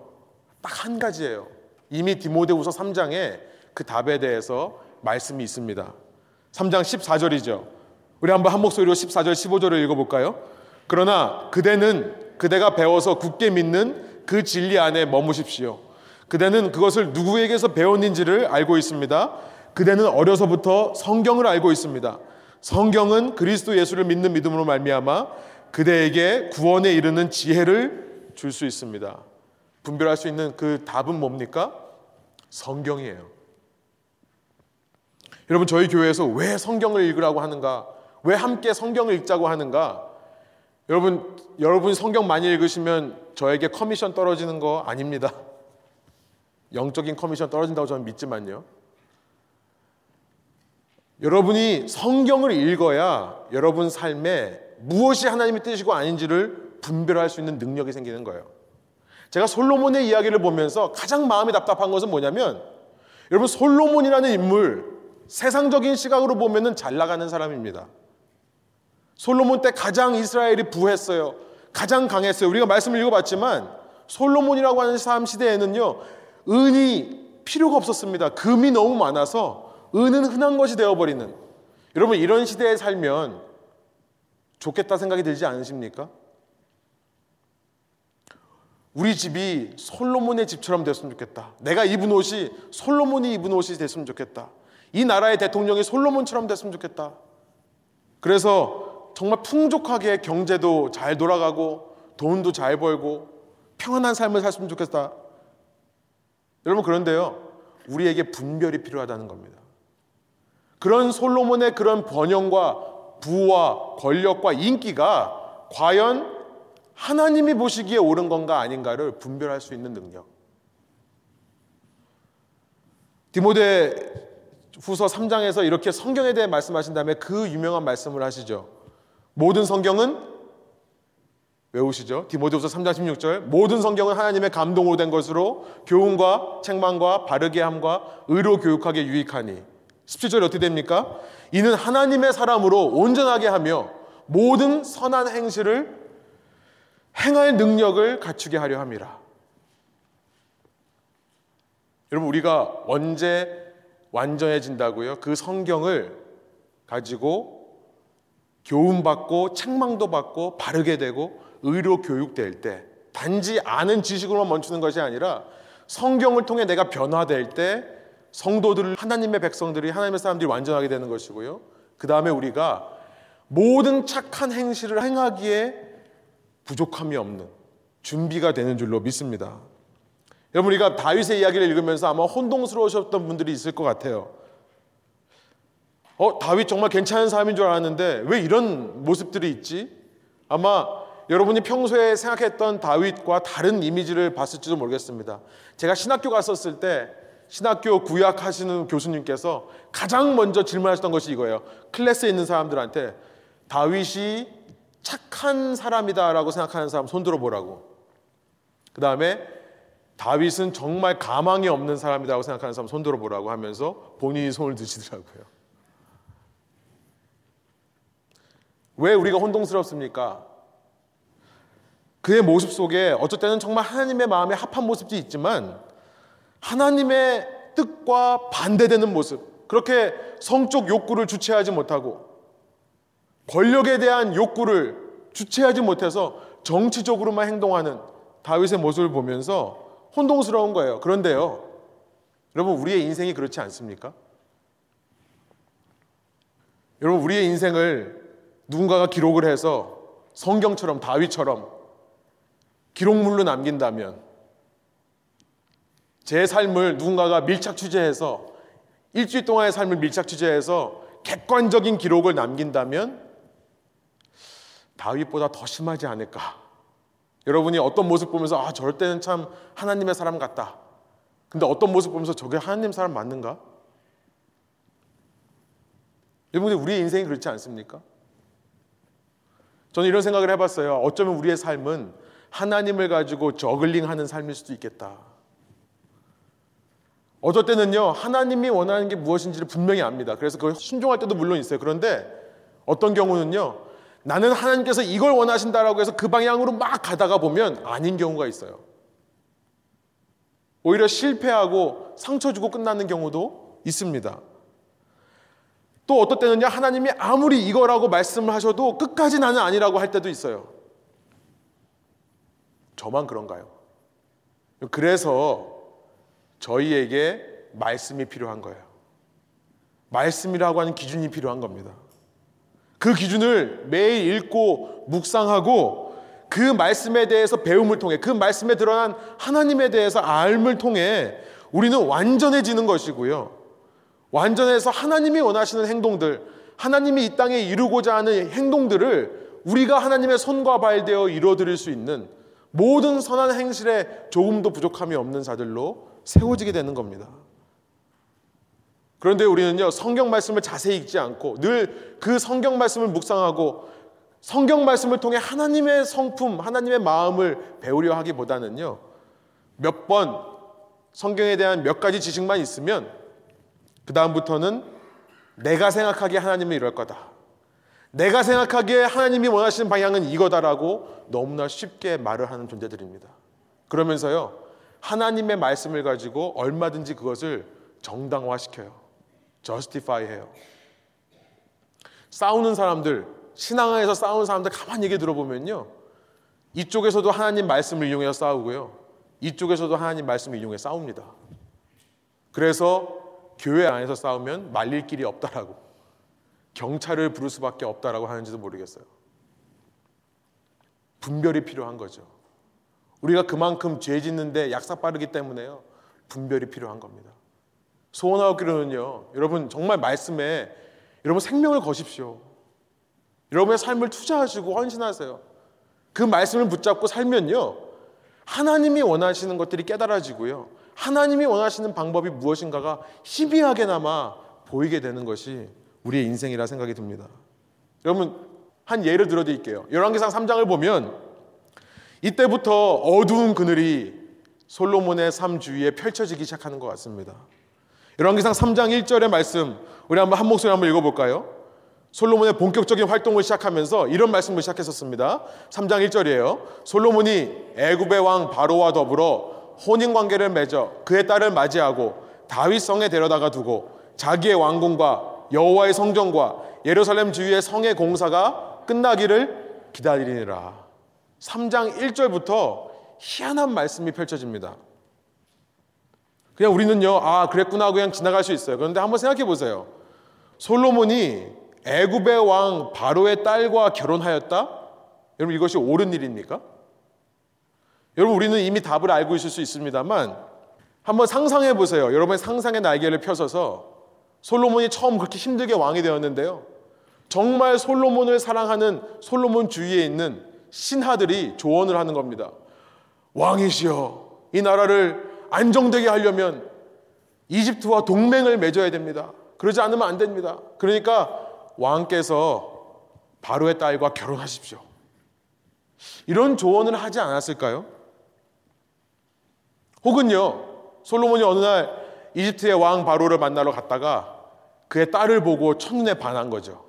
딱 한 가지예요. 이미 디모데후서 3장에 그 답에 대해서 말씀이 있습니다. 3장 14절이죠. 우리 한번 한 목소리로 14절 15절을 읽어 볼까요? 그러나 그대는 그대가 배워서 굳게 믿는 그 진리 안에 머무십시오. 그대는 그것을 누구에게서 배웠는지를 알고 있습니다. 그대는 어려서부터 성경을 알고 있습니다. 성경은 그리스도 예수를 믿는 믿음으로 말미암아 그대에게 구원에 이르는 지혜를 줄 수 있습니다. 분별할 수 있는 그 답은 뭡니까? 성경이에요. 여러분 저희 교회에서 왜 성경을 읽으라고 하는가? 왜 함께 성경을 읽자고 하는가? 여러분, 여러분 성경 많이 읽으시면 저에게 커미션 떨어지는 거 아닙니다. 영적인 커미션 떨어진다고 저는 믿지만요. 여러분이 성경을 읽어야 여러분 삶에 무엇이 하나님의 뜻이고 아닌지를 분별할 수 있는 능력이 생기는 거예요. 제가 솔로몬의 이야기를 보면서 가장 마음이 답답한 것은 뭐냐면 여러분 솔로몬이라는 인물 세상적인 시각으로 보면은 잘 나가는 사람입니다. 솔로몬 때 가장 이스라엘이 부했어요. 가장 강했어요. 우리가 말씀을 읽어봤지만 솔로몬이라고 하는 사람 시대에는요 은이 필요가 없었습니다. 금이 너무 많아서 은은 흔한 것이 되어버리는 여러분 이런 시대에 살면 좋겠다 생각이 들지 않으십니까? 우리 집이 솔로몬의 집처럼 됐으면 좋겠다. 내가 입은 옷이 솔로몬이 입은 옷이 됐으면 좋겠다. 이 나라의 대통령이 솔로몬처럼 됐으면 좋겠다. 그래서 정말 풍족하게 경제도 잘 돌아가고 돈도 잘 벌고 평안한 삶을 살았으면 좋겠다. 여러분 그런데요. 우리에게 분별이 필요하다는 겁니다. 그런 솔로몬의 그런 번영과 부와 권력과 인기가 과연 하나님이 보시기에 옳은 건가 아닌가를 분별할 수 있는 능력. 디모데 후서 3장에서 이렇게 성경에 대해 말씀하신 다음에 그 유명한 말씀을 하시죠. 모든 성경은 외우시죠. 디모데후서 3장 16절 모든 성경은 하나님의 감동으로 된 것으로 교훈과 책망과 바르게 함과 의로 교육하게 유익하니 17절에 어떻게 됩니까? 이는 하나님의 사람으로 온전하게 하며 모든 선한 행실을 행할 능력을 갖추게 하려 함이라. 여러분 우리가 언제 완전해진다고요? 그 성경을 가지고 교훈받고 책망도 받고 바르게 되고 의로 교육될 때 단지 아는 지식으로만 멈추는 것이 아니라 성경을 통해 내가 변화될 때 성도들 하나님의 백성들이 하나님의 사람들이 완전하게 되는 것이고요. 그 다음에 우리가 모든 착한 행실을 행하기에 부족함이 없는 준비가 되는 줄로 믿습니다. 여러분 우리가 다윗의 이야기를 읽으면서 아마 혼동스러우셨던 분들이 있을 것 같아요. 어, 다윗 정말 괜찮은 사람인 줄 알았는데 왜 이런 모습들이 있지? 아마 여러분이 평소에 생각했던 다윗과 다른 이미지를 봤을지도 모르겠습니다. 제가 신학교 갔었을 때 신학교 구약 하시는 교수님께서 가장 먼저 질문하셨던 것이 이거예요. 클래스에 있는 사람들한테 다윗이 착한 사람이다라고 생각하는 사람 손 들어 보라고. 그 다음에 다윗은 정말 가망이 없는 사람이라고 생각하는 사람 손 들어 보라고 하면서 본인이 손을 드시더라고요. 왜 우리가 혼동스럽습니까? 그의 모습 속에 어쩔 때는 정말 하나님의 마음에 합한 모습도 있지만 하나님의 뜻과 반대되는 모습, 그렇게 성적 욕구를 주체하지 못하고 권력에 대한 욕구를 주체하지 못해서 정치적으로만 행동하는 다윗의 모습을 보면서 혼동스러운 거예요. 그런데요, 여러분, 우리의 인생이 그렇지 않습니까? 여러분, 우리의 인생을 누군가가 기록을 해서 성경처럼 다윗처럼 기록물로 남긴다면 제 삶을 누군가가 밀착 취재해서 일주일 동안의 삶을 밀착 취재해서 객관적인 기록을 남긴다면 다윗보다 더 심하지 않을까. 여러분이 어떤 모습 보면서 아 저럴 때는 참 하나님의 사람 같다. 근데 어떤 모습 보면서 저게 하나님 사람 맞는가? 여러분들 우리의 인생이 그렇지 않습니까? 저는 이런 생각을 해봤어요. 어쩌면 우리의 삶은 하나님을 가지고 저글링 하는 삶일 수도 있겠다. 어떨 때는요 하나님이 원하는 게 무엇인지를 분명히 압니다. 그래서 그걸 순종할 때도 물론 있어요. 그런데 어떤 경우는요 나는 하나님께서 이걸 원하신다라고 해서 그 방향으로 막 가다가 보면 아닌 경우가 있어요. 오히려 실패하고 상처 주고 끝나는 경우도 있습니다. 또 어떨 때는요, 하나님이 아무리 이거라고 말씀을 하셔도 끝까지 나는 아니라고 할 때도 있어요. 저만 그런가요? 그래서 저희에게 말씀이 필요한 거예요. 말씀이라고 하는 기준이 필요한 겁니다. 그 기준을 매일 읽고 묵상하고 그 말씀에 대해서 배움을 통해 그 말씀에 드러난 하나님에 대해서 알을 통해 우리는 완전해지는 것이고요. 완전해서 하나님이 원하시는 행동들, 하나님이 이 땅에 이루고자 하는 행동들을 우리가 하나님의 손과 발되어 이루어드릴 수 있는 모든 선한 행실에 조금도 부족함이 없는 자들로 세워지게 되는 겁니다. 그런데 우리는요, 성경 말씀을 자세히 읽지 않고 늘 그 성경 말씀을 묵상하고 성경 말씀을 통해 하나님의 성품, 하나님의 마음을 배우려 하기보다는요. 몇 번 성경에 대한 몇 가지 지식만 있으면 그 다음부터는 내가 생각하기에 하나님은 이럴 거다. 내가 생각하기에 하나님이 원하시는 방향은 이거다라고 너무나 쉽게 말을 하는 존재들입니다. 그러면서요, 하나님의 말씀을 가지고 얼마든지 그것을 정당화시켜요. justify 해요. 싸우는 사람들, 신앙 안에서 싸우는 사람들 가만히 얘기 들어보면요. 이쪽에서도 하나님 말씀을 이용해서 싸우고요. 이쪽에서도 하나님 말씀을 이용해 싸웁니다. 그래서 교회 안에서 싸우면 말릴 길이 없다라고 경찰을 부를 수밖에 없다라고 하는지도 모르겠어요. 분별이 필요한 거죠. 우리가 그만큼 죄 짓는데 약삭 빠르기 때문에요. 분별이 필요한 겁니다. 소원하기로는요. 여러분 정말 말씀에 여러분 생명을 거십시오. 여러분의 삶을 투자하시고 헌신하세요. 그 말씀을 붙잡고 살면요. 하나님이 원하시는 것들이 깨달아지고요. 하나님이 원하시는 방법이 무엇인가가 희미하게나마 보이게 되는 것이 우리의 인생이라 생각이 듭니다. 여러분 한 예를 들어 드릴게요. 열왕기상 3장을 보면 이때부터 어두운 그늘이 솔로몬의 삶 주위에 펼쳐지기 시작하는 것 같습니다. 열왕기상 3장 1절의 말씀 우리 한번 한 목소리 한번 읽어 볼까요? 솔로몬의 본격적인 활동을 시작하면서 이런 말씀을 시작했었습니다. 3장 1절이에요. 솔로몬이 애굽의 왕 바로와 더불어 혼인 관계를 맺어 그의 딸을 맞이하고 다윗 성에 데려다가 두고 자기의 왕궁과 여호와의 성전과 예루살렘 주위의 성의 공사가 끝나기를 기다리니라. 3장 1절부터 희한한 말씀이 펼쳐집니다. 그냥 우리는요, 아, 그랬구나 그냥 지나갈 수 있어요. 그런데 한번 생각해 보세요. 솔로몬이 애굽의 왕 바로의 딸과 결혼하였다? 여러분 이것이 옳은 일입니까? 여러분 우리는 이미 답을 알고 있을 수 있습니다만 한번 상상해 보세요. 여러분의 상상의 날개를 펴서서 솔로몬이 처음 그렇게 힘들게 왕이 되었는데요. 정말 솔로몬을 사랑하는 솔로몬 주위에 있는 신하들이 조언을 하는 겁니다. 왕이시여, 이 나라를 안정되게 하려면 이집트와 동맹을 맺어야 됩니다. 그러지 않으면 안 됩니다. 그러니까 왕께서 바로의 딸과 결혼하십시오. 이런 조언을 하지 않았을까요? 혹은요, 솔로몬이 어느 날 이집트의 왕 바로를 만나러 갔다가 그의 딸을 보고 첫눈에 반한 거죠.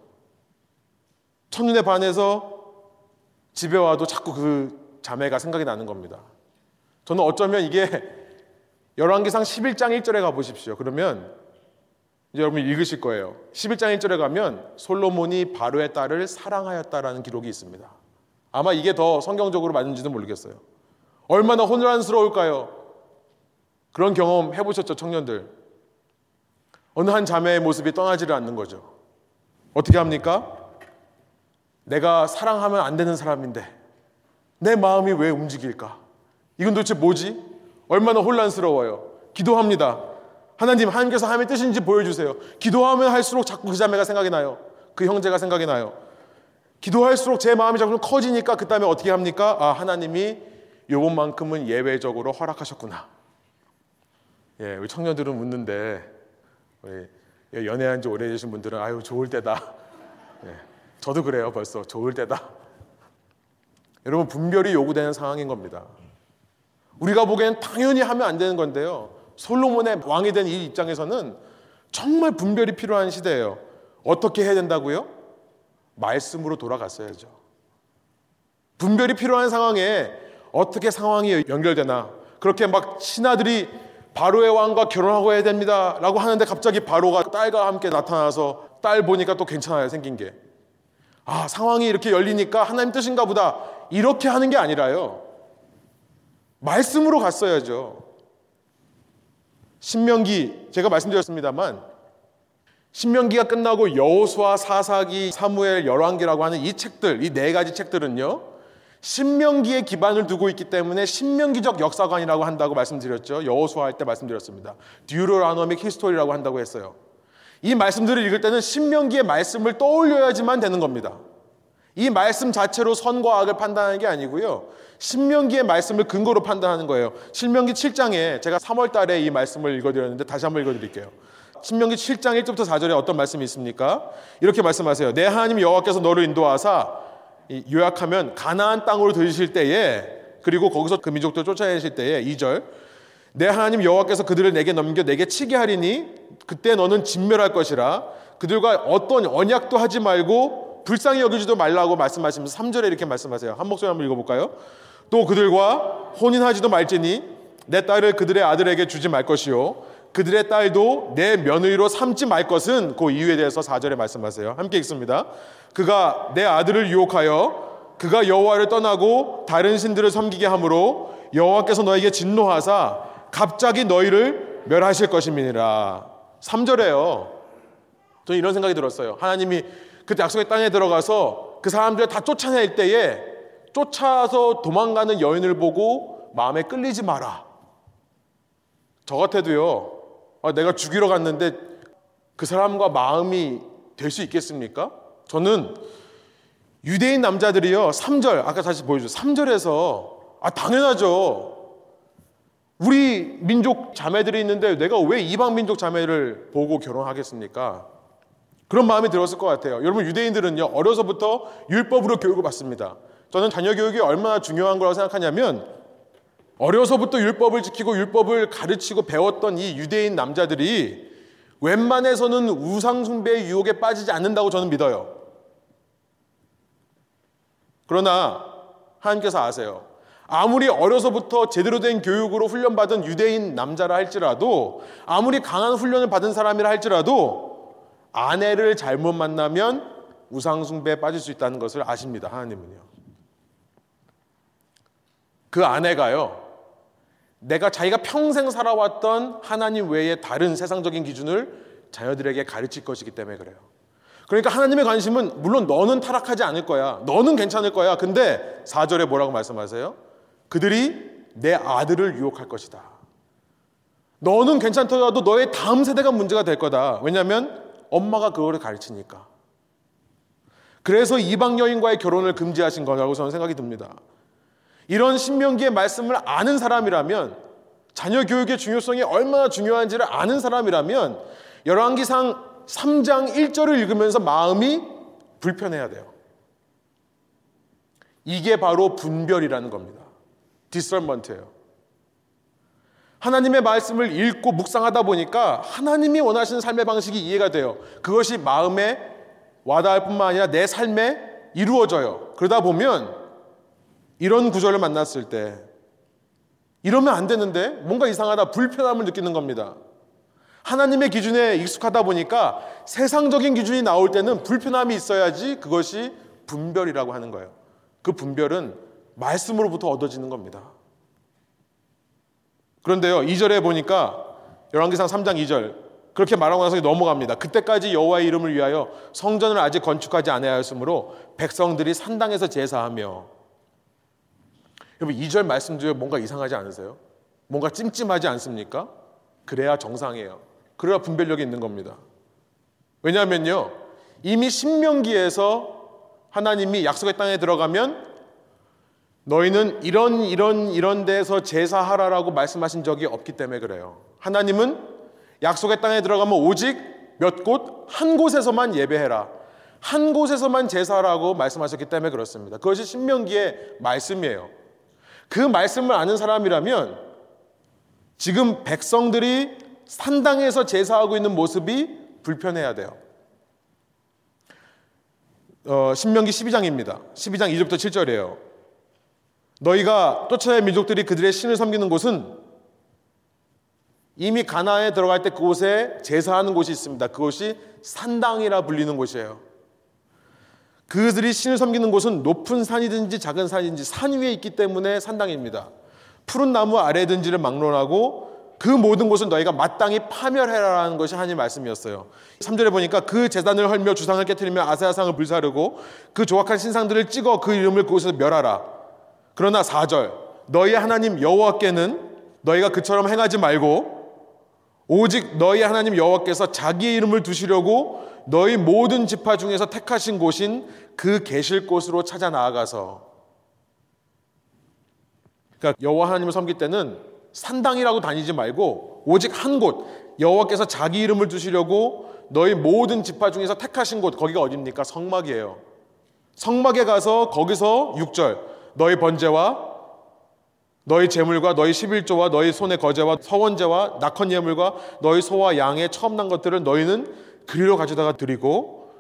첫눈에 반해서 집에 와도 자꾸 그 자매가 생각이 나는 겁니다. 저는 어쩌면 이게 열왕기상 11장 1절에 가 보십시오. 그러면 여러분 읽으실 거예요. 11장 1절에 가면 솔로몬이 바로의 딸을 사랑하였다라는 기록이 있습니다. 아마 이게 더 성경적으로 맞는지도 모르겠어요. 얼마나 혼란스러울까요? 그런 경험 해보셨죠, 청년들? 어느 한 자매의 모습이 떠나지를 않는 거죠. 어떻게 합니까? 내가 사랑하면 안 되는 사람인데 내 마음이 왜 움직일까? 이건 도대체 뭐지? 얼마나 혼란스러워요. 기도합니다. 하나님, 하나님께서 하나님의 뜻인지 보여주세요. 기도하면 할수록 자꾸 그 자매가 생각이 나요. 그 형제가 생각이 나요. 기도할수록 제 마음이 자꾸 커지니까 그 다음에 어떻게 합니까? 아, 하나님이 요번만큼은 예외적으로 허락하셨구나. 예, 우리 청년들은 묻는데 우리 연애한 지 오래되신 분들은 아유 좋을 때다. 예, 저도 그래요 벌써 좋을 때다. 여러분 분별이 요구되는 상황인 겁니다. 우리가 보기엔 당연히 하면 안 되는 건데요. 솔로몬의 왕이 된 이 입장에서는 정말 분별이 필요한 시대예요. 어떻게 해야 된다고요? 말씀으로 돌아갔어야죠. 분별이 필요한 상황에 어떻게 상황이 연결되나 그렇게 막 신하들이 바로의 왕과 결혼하고 해야 됩니다 라고 하는데 갑자기 바로가 딸과 함께 나타나서 딸 보니까 또 괜찮아요 생긴 게 아, 상황이 이렇게 열리니까 하나님 뜻인가 보다. 이렇게 하는 게 아니라요. 말씀으로 갔어야죠. 신명기 제가 말씀드렸습니다만 신명기가 끝나고 여호수아, 사사기, 사무엘, 열왕기라고 하는 이 책들, 이 네 가지 책들은요. 신명기에 기반을 두고 있기 때문에 신명기적 역사관이라고 한다고 말씀드렸죠. 여호수아 할 때 말씀드렸습니다. 듀로라노믹 히스토리라고 한다고 했어요. 이 말씀들을 읽을 때는 신명기의 말씀을 떠올려야지만 되는 겁니다. 이 말씀 자체로 선과 악을 판단하는 게 아니고요. 신명기의 말씀을 근거로 판단하는 거예요. 신명기 7장에 제가 3월 달에 이 말씀을 읽어드렸는데 다시 한번 읽어드릴게요. 신명기 7장 1절부터 4절에 어떤 말씀이 있습니까? 이렇게 말씀하세요. 내 하나님 여호와께서 너를 인도하사 요약하면 가나안 땅으로 들으실 때에 그리고 거기서 그 민족들 쫓아내실 때에 2절 내 하나님 여호와께서 그들을 내게 넘겨 내게 치게 하리니 그때 너는 진멸할 것이라 그들과 어떤 언약도 하지 말고 불쌍히 여기지도 말라고 말씀하시면서 3절에 이렇게 말씀하세요. 한 목소리 한번 읽어볼까요? 또 그들과 혼인하지도 말지니 내 딸을 그들의 아들에게 주지 말 것이요 그들의 딸도 내 며느리로 삼지 말 것은 그 이유에 대해서 4절에 말씀하세요. 함께 읽습니다. 그가 내 아들을 유혹하여 그가 여호와를 떠나고 다른 신들을 섬기게 하므로 여호와께서 너에게 진노하사 갑자기 너희를 멸하실 것임이니라. 3절에요. 저는 이런 생각이 들었어요. 하나님이 그때 약속의 땅에 들어가서 그 사람들을 다 쫓아낼 때에 쫓아서 도망가는 여인을 보고 마음에 끌리지 마라. 저 같아도요. 아, 내가 죽이러 갔는데 그 사람과 마음이 될 수 있겠습니까? 저는 유대인 남자들이요. 3절 아까 다시 보여줘. 3절에서 아 당연하죠. 우리 민족 자매들이 있는데 내가 왜 이방 민족 자매를 보고 결혼하겠습니까? 그런 마음이 들었을 것 같아요. 여러분 유대인들은요 어려서부터 율법으로 교육을 받습니다. 저는 자녀 교육이 얼마나 중요한 거라고 생각하냐면 어려서부터 율법을 지키고 율법을 가르치고 배웠던 이 유대인 남자들이 웬만해서는 우상숭배의 유혹에 빠지지 않는다고 저는 믿어요. 그러나 하나님께서 아세요. 아무리 어려서부터 제대로 된 교육으로 훈련받은 유대인 남자라 할지라도 아무리 강한 훈련을 받은 사람이라 할지라도 아내를 잘못 만나면 우상숭배에 빠질 수 있다는 것을 아십니다. 하나님은요. 그 아내가요. 내가 자기가 평생 살아왔던 하나님 외에 다른 세상적인 기준을 자녀들에게 가르칠 것이기 때문에 그래요. 그러니까 하나님의 관심은 물론 너는 타락하지 않을 거야. 너는 괜찮을 거야. 근데 4절에 뭐라고 말씀하세요? 그들이 내 아들을 유혹할 것이다. 너는 괜찮더라도 너의 다음 세대가 문제가 될 거다. 왜냐하면 엄마가 그거를 가르치니까. 그래서 이방 여인과의 결혼을 금지하신 거라고 저는 생각이 듭니다. 이런 신명기의 말씀을 아는 사람이라면 자녀 교육의 중요성이 얼마나 중요한지를 아는 사람이라면 열왕기상 3장 1절을 읽으면서 마음이 불편해야 돼요. 이게 바로 분별이라는 겁니다. 디설먼트예요. 하나님의 말씀을 읽고 묵상하다 보니까 하나님이 원하시는 삶의 방식이 이해가 돼요. 그것이 마음에 와닿을 뿐만 아니라 내 삶에 이루어져요. 그러다 보면 이런 구절을 만났을 때 이러면 안 되는데 뭔가 이상하다 불편함을 느끼는 겁니다. 하나님의 기준에 익숙하다 보니까 세상적인 기준이 나올 때는 불편함이 있어야지 그것이 분별이라고 하는 거예요. 그 분별은 말씀으로부터 얻어지는 겁니다. 그런데요, 2절에 보니까 열왕기상 3장 2절 그렇게 말하고 나서 넘어갑니다. 그때까지 여호와의 이름을 위하여 성전을 아직 건축하지 아니하였으므로 백성들이 산당에서 제사하며 여러분 2절 말씀 중에 뭔가 이상하지 않으세요? 뭔가 찜찜하지 않습니까? 그래야 정상이에요. 그래야 분별력이 있는 겁니다. 왜냐하면요. 이미 신명기에서 하나님이 약속의 땅에 들어가면 너희는 이런 이런 이런 데서 제사하라라고 말씀하신 적이 없기 때문에 그래요. 하나님은 약속의 땅에 들어가면 오직 몇 곳, 한 곳에서만 예배해라. 한 곳에서만 제사라고 말씀하셨기 때문에 그렇습니다. 그것이 신명기의 말씀이에요. 그 말씀을 아는 사람이라면 지금 백성들이 산당에서 제사하고 있는 모습이 불편해야 돼요. 어, 신명기 12장입니다. 12장 2절부터 7절이에요. 너희가 쫓아낸 민족들이 그들의 신을 섬기는 곳은 이미 가나에 들어갈 때 그곳에 제사하는 곳이 있습니다. 그곳이 산당이라 불리는 곳이에요. 그들이 신을 섬기는 곳은 높은 산이든지 작은 산이든지 산 위에 있기 때문에 산당입니다. 푸른 나무 아래 든지를 막론하고 그 모든 곳은 너희가 마땅히 파멸해라라는 것이 하나님 말씀이었어요. 3절에 보니까 그 재단을 헐며 주상을 깨뜨리며 아세아상을 불사르고 그 조악한 신상들을 찍어 그 이름을 그곳에서 멸하라. 그러나 4절 너희 하나님 여호와께는 너희가 그처럼 행하지 말고 오직 너희 하나님 여호와께서 자기의 이름을 두시려고 너희 모든 지파 중에서 택하신 곳인 그 계실 곳으로 찾아 나아가서 그러니까 여호와 하나님을 섬길 때는 산당이라고 다니지 말고 오직 한 곳 여호와께서 자기 이름을 두시려고 너희 모든 지파 중에서 택하신 곳 거기가 어디입니까? 성막이에요. 성막에 가서 거기서 6절 너희 번제와 너희 재물과 너희 11조와 너희 손의 거제와 서원제와 낙헌 예물과 너희 소와 양의 처음 난 것들을 너희는 그리로 가져다가 드리고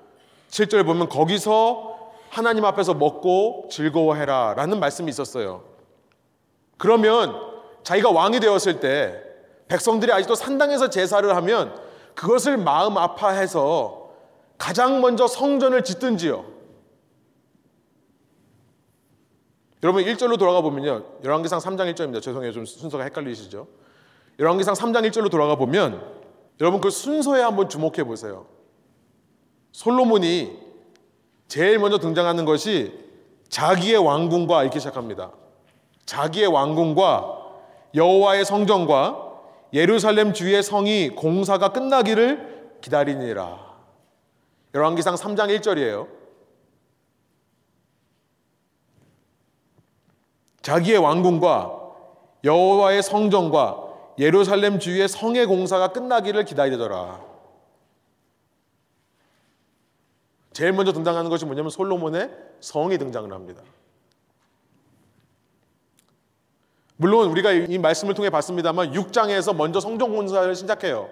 7절 보면 거기서 하나님 앞에서 먹고 즐거워해라 라는 말씀이 있었어요. 그러면 자기가 왕이 되었을 때 백성들이 아직도 산당에서 제사를 하면 그것을 마음 아파해서 가장 먼저 성전을 짓든지요. 여러분 1절로 돌아가 보면요. 열왕기상 3장 1절입니다. 죄송해요. 좀 순서가 헷갈리시죠? 열왕기상 3장 1절로 돌아가 보면 여러분 그 순서에 한번 주목해 보세요. 솔로몬이 제일 먼저 등장하는 것이 자기의 왕궁과 이렇게 시작합니다. 자기의 왕궁과 여호와의 성전과 예루살렘 주의 성이 공사가 끝나기를 기다리니라. 열왕기상 3장 1절이에요. 자기의 왕궁과 여호와의 성전과 예루살렘 주위의 성의 공사가 끝나기를 기다리더라. 제일 먼저 등장하는 것이 뭐냐면 솔로몬의 성이 등장을 합니다. 물론 우리가 이 말씀을 통해 봤습니다만 6장에서 먼저 성전 공사를 시작해요.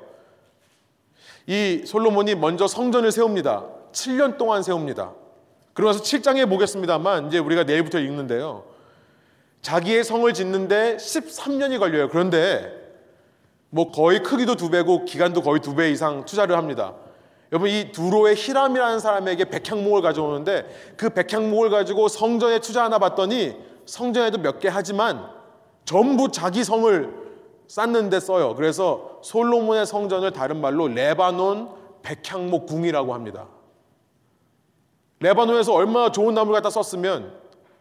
이 솔로몬이 먼저 성전을 세웁니다. 7년 동안 세웁니다. 그러면서 7장에 보겠습니다만 이제 우리가 내일부터 읽는데요. 자기의 성을 짓는데 13년이 걸려요. 그런데 뭐 거의 크기도 두 배고 기간도 거의 두 배 이상 투자를 합니다. 여러분 이 두로의 히람이라는 사람에게 백향목을 가져오는데 그 백향목을 가지고 성전에 투자 하나 봤더니 성전에도 몇 개 하지만 전부 자기 성을 쌓는데 써요. 그래서 솔로몬의 성전을 다른 말로 레바논 백향목 궁이라고 합니다. 레바논에서 얼마나 좋은 나무를 갖다 썼으면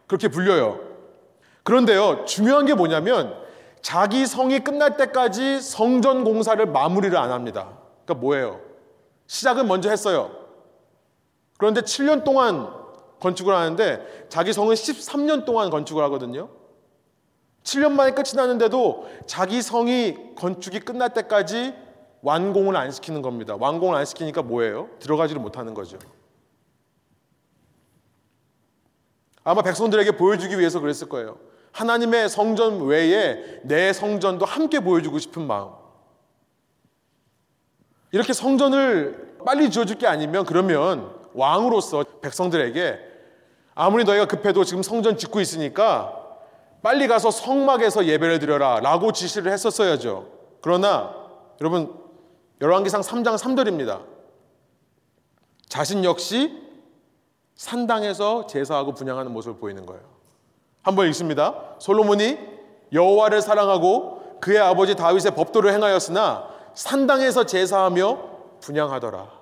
그렇게 불려요. 그런데요, 중요한 게 뭐냐면 자기 성이 끝날 때까지 성전 공사를 마무리를 안 합니다. 그러니까 뭐예요? 시작은 먼저 했어요. 그런데 7년 동안 건축을 하는데 자기 성은 13년 동안 건축을 하거든요. 7년 만에 끝이 나는데도 자기 성이 건축이 끝날 때까지 완공을 안 시키는 겁니다. 완공을 안 시키니까 뭐예요? 들어가지를 못하는 거죠. 아마 백성들에게 보여주기 위해서 그랬을 거예요. 하나님의 성전 외에 내 성전도 함께 보여주고 싶은 마음. 이렇게 성전을 빨리 지어줄 게 아니면 그러면 왕으로서 백성들에게 아무리 너희가 급해도 지금 성전 짓고 있으니까 빨리 가서 성막에서 예배를 드려라 라고 지시를 했었어야죠. 그러나 여러분 열왕기상 3장 3절입니다. 자신 역시 산당에서 제사하고 분양하는 모습을 보이는 거예요. 한번 읽습니다. 솔로몬이 여호와를 사랑하고 그의 아버지 다윗의 법도를 행하였으나 산당에서 제사하며 분양하더라.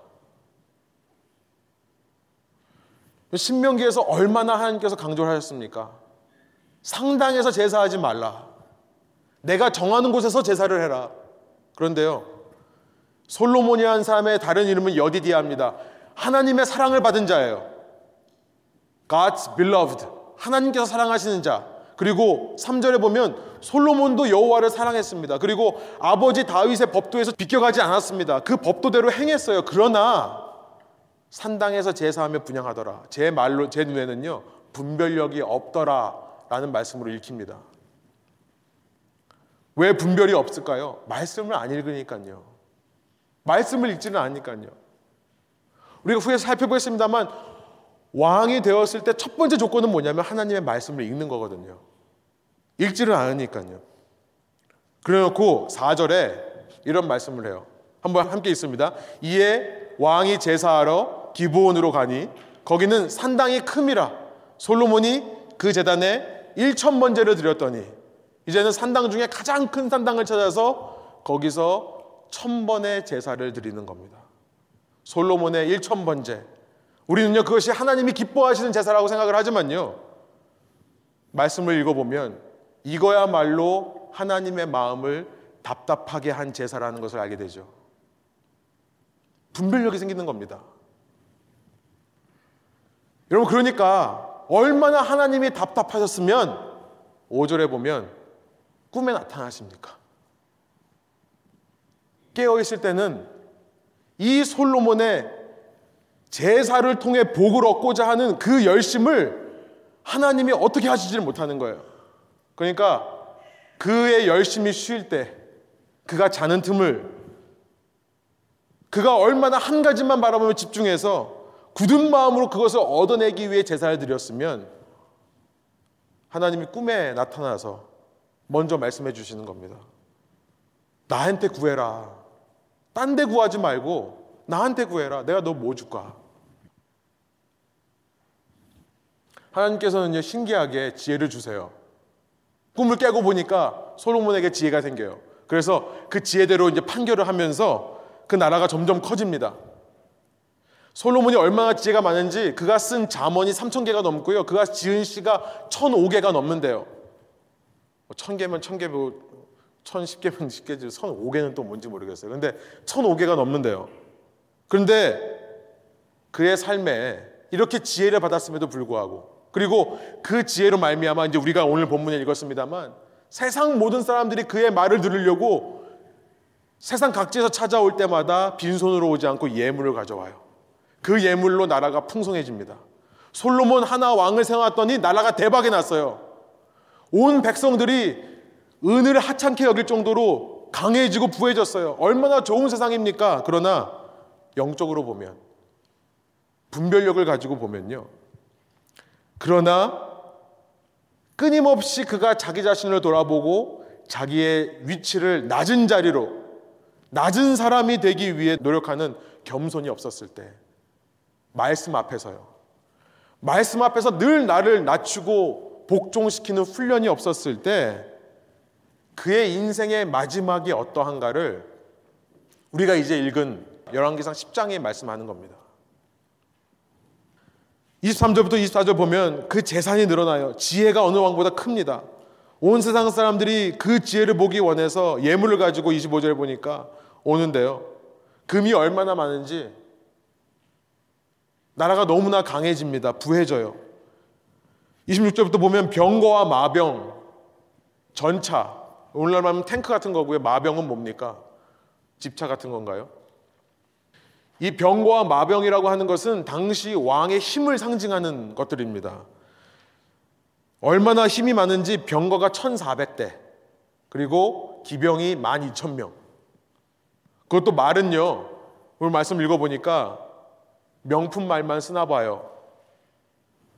신명기에서 얼마나 하나님께서 강조를 하셨습니까? 상당에서 제사하지 말라. 내가 정하는 곳에서 제사를 해라. 그런데요, 솔로몬이라는 사람의 다른 이름은 여디디아입니다. 하나님의 사랑을 받은 자예요. God's beloved. 하나님께서 사랑하시는 자. 그리고 3절에 보면 솔로몬도 여호와를 사랑했습니다. 그리고 아버지 다윗의 법도에서 비껴가지 않았습니다. 그 법도대로 행했어요. 그러나 산당에서 제사하며 분양하더라. 제 말로 제 눈에는요. 분별력이 없더라라는 말씀으로 읽힙니다. 왜 분별이 없을까요? 말씀을 안 읽으니까요. 말씀을 읽지는 않으니까요. 우리가 후에 살펴보겠습니다만 왕이 되었을 때 첫 번째 조건은 뭐냐면 하나님의 말씀을 읽는 거거든요. 읽지를 않으니까요. 그래 놓고 4절에 이런 말씀을 해요. 한번 함께 있습니다. 이에 왕이 제사하러 기브온으로 가니 거기는 산당이 큼이라 솔로몬이 그 재단에 1천 번제를 드렸더니 이제는 산당 중에 가장 큰 산당을 찾아서 거기서 천 번의 제사를 드리는 겁니다. 솔로몬의 1천 번제 우리는요, 그것이 하나님이 기뻐하시는 제사라고 생각을 하지만요, 말씀을 읽어보면 이거야말로 하나님의 마음을 답답하게 한 제사라는 것을 알게 되죠. 분별력이 생기는 겁니다. 여러분, 그러니까 얼마나 하나님이 답답하셨으면 5절에 보면 꿈에 나타나십니까? 깨어있을 때는 이 솔로몬의 제사를 통해 복을 얻고자 하는 그 열심을 하나님이 어떻게 하시지를 못하는 거예요. 그러니까 그의 열심히 쉴 때, 그가 자는 틈을, 그가 얼마나 한 가지만 바라보며 집중해서 굳은 마음으로 그것을 얻어내기 위해 제사를 드렸으면 하나님이 꿈에 나타나서 먼저 말씀해 주시는 겁니다. 나한테 구해라. 딴 데 구하지 말고 나한테 구해라. 내가 너 뭐 줄까? 하나님께서는요, 신기하게 지혜를 주세요. 꿈을 깨고 보니까 솔로몬에게 지혜가 생겨요. 그래서 그 지혜대로 이제 판결을 하면서 그 나라가 점점 커집니다. 솔로몬이 얼마나 지혜가 많은지 그가 쓴 잠언이 3천 개가 넘고요. 그가 지은 시가 1,005개가 넘는데요. 1,000개면 뭐 1,000개, 1,010개면 10개지 1,005개는 또 뭔지 모르겠어요. 근데 1,005개가 넘는데요. 그런데 그의 삶에 이렇게 지혜를 받았음에도 불구하고 그리고 그 지혜로 말미암아 이제 우리가 오늘 본문에 읽었습니다만 세상 모든 사람들이 그의 말을 들으려고 세상 각지에서 찾아올 때마다 빈손으로 오지 않고 예물을 가져와요. 그 예물로 나라가 풍성해집니다. 솔로몬 하나 왕을 세웠더니 나라가 대박이 났어요. 온 백성들이 은을 하찮게 여길 정도로 강해지고 부해졌어요. 얼마나 좋은 세상입니까? 그러나 영적으로 보면 분별력을 가지고 보면요. 그러나 끊임없이 그가 자기 자신을 돌아보고 자기의 위치를 낮은 자리로 낮은 사람이 되기 위해 노력하는 겸손이 없었을 때 말씀 앞에서요. 말씀 앞에서 늘 나를 낮추고 복종시키는 훈련이 없었을 때 그의 인생의 마지막이 어떠한가를 우리가 이제 읽은 열왕기상 10장에 말씀하는 겁니다. 23절부터 24절 보면 그 재산이 늘어나요. 지혜가 어느 왕보다 큽니다. 온 세상 사람들이 그 지혜를 보기 원해서 예물을 가지고 25절 보니까 오는데요. 금이 얼마나 많은지 나라가 너무나 강해집니다. 부해져요. 26절부터 보면 병거와 마병, 전차, 오늘날 말하면 탱크 같은 거고요. 마병은 뭡니까? 집차 같은 건가요? 이 병과 마병이라고 하는 것은 당시 왕의 힘을 상징하는 것들입니다. 얼마나 힘이 많은지 병거가 1,400대, 그리고 기병이 12,000명. 그것도 말은요, 오늘 말씀 읽어보니까 명품 말만 쓰나 봐요.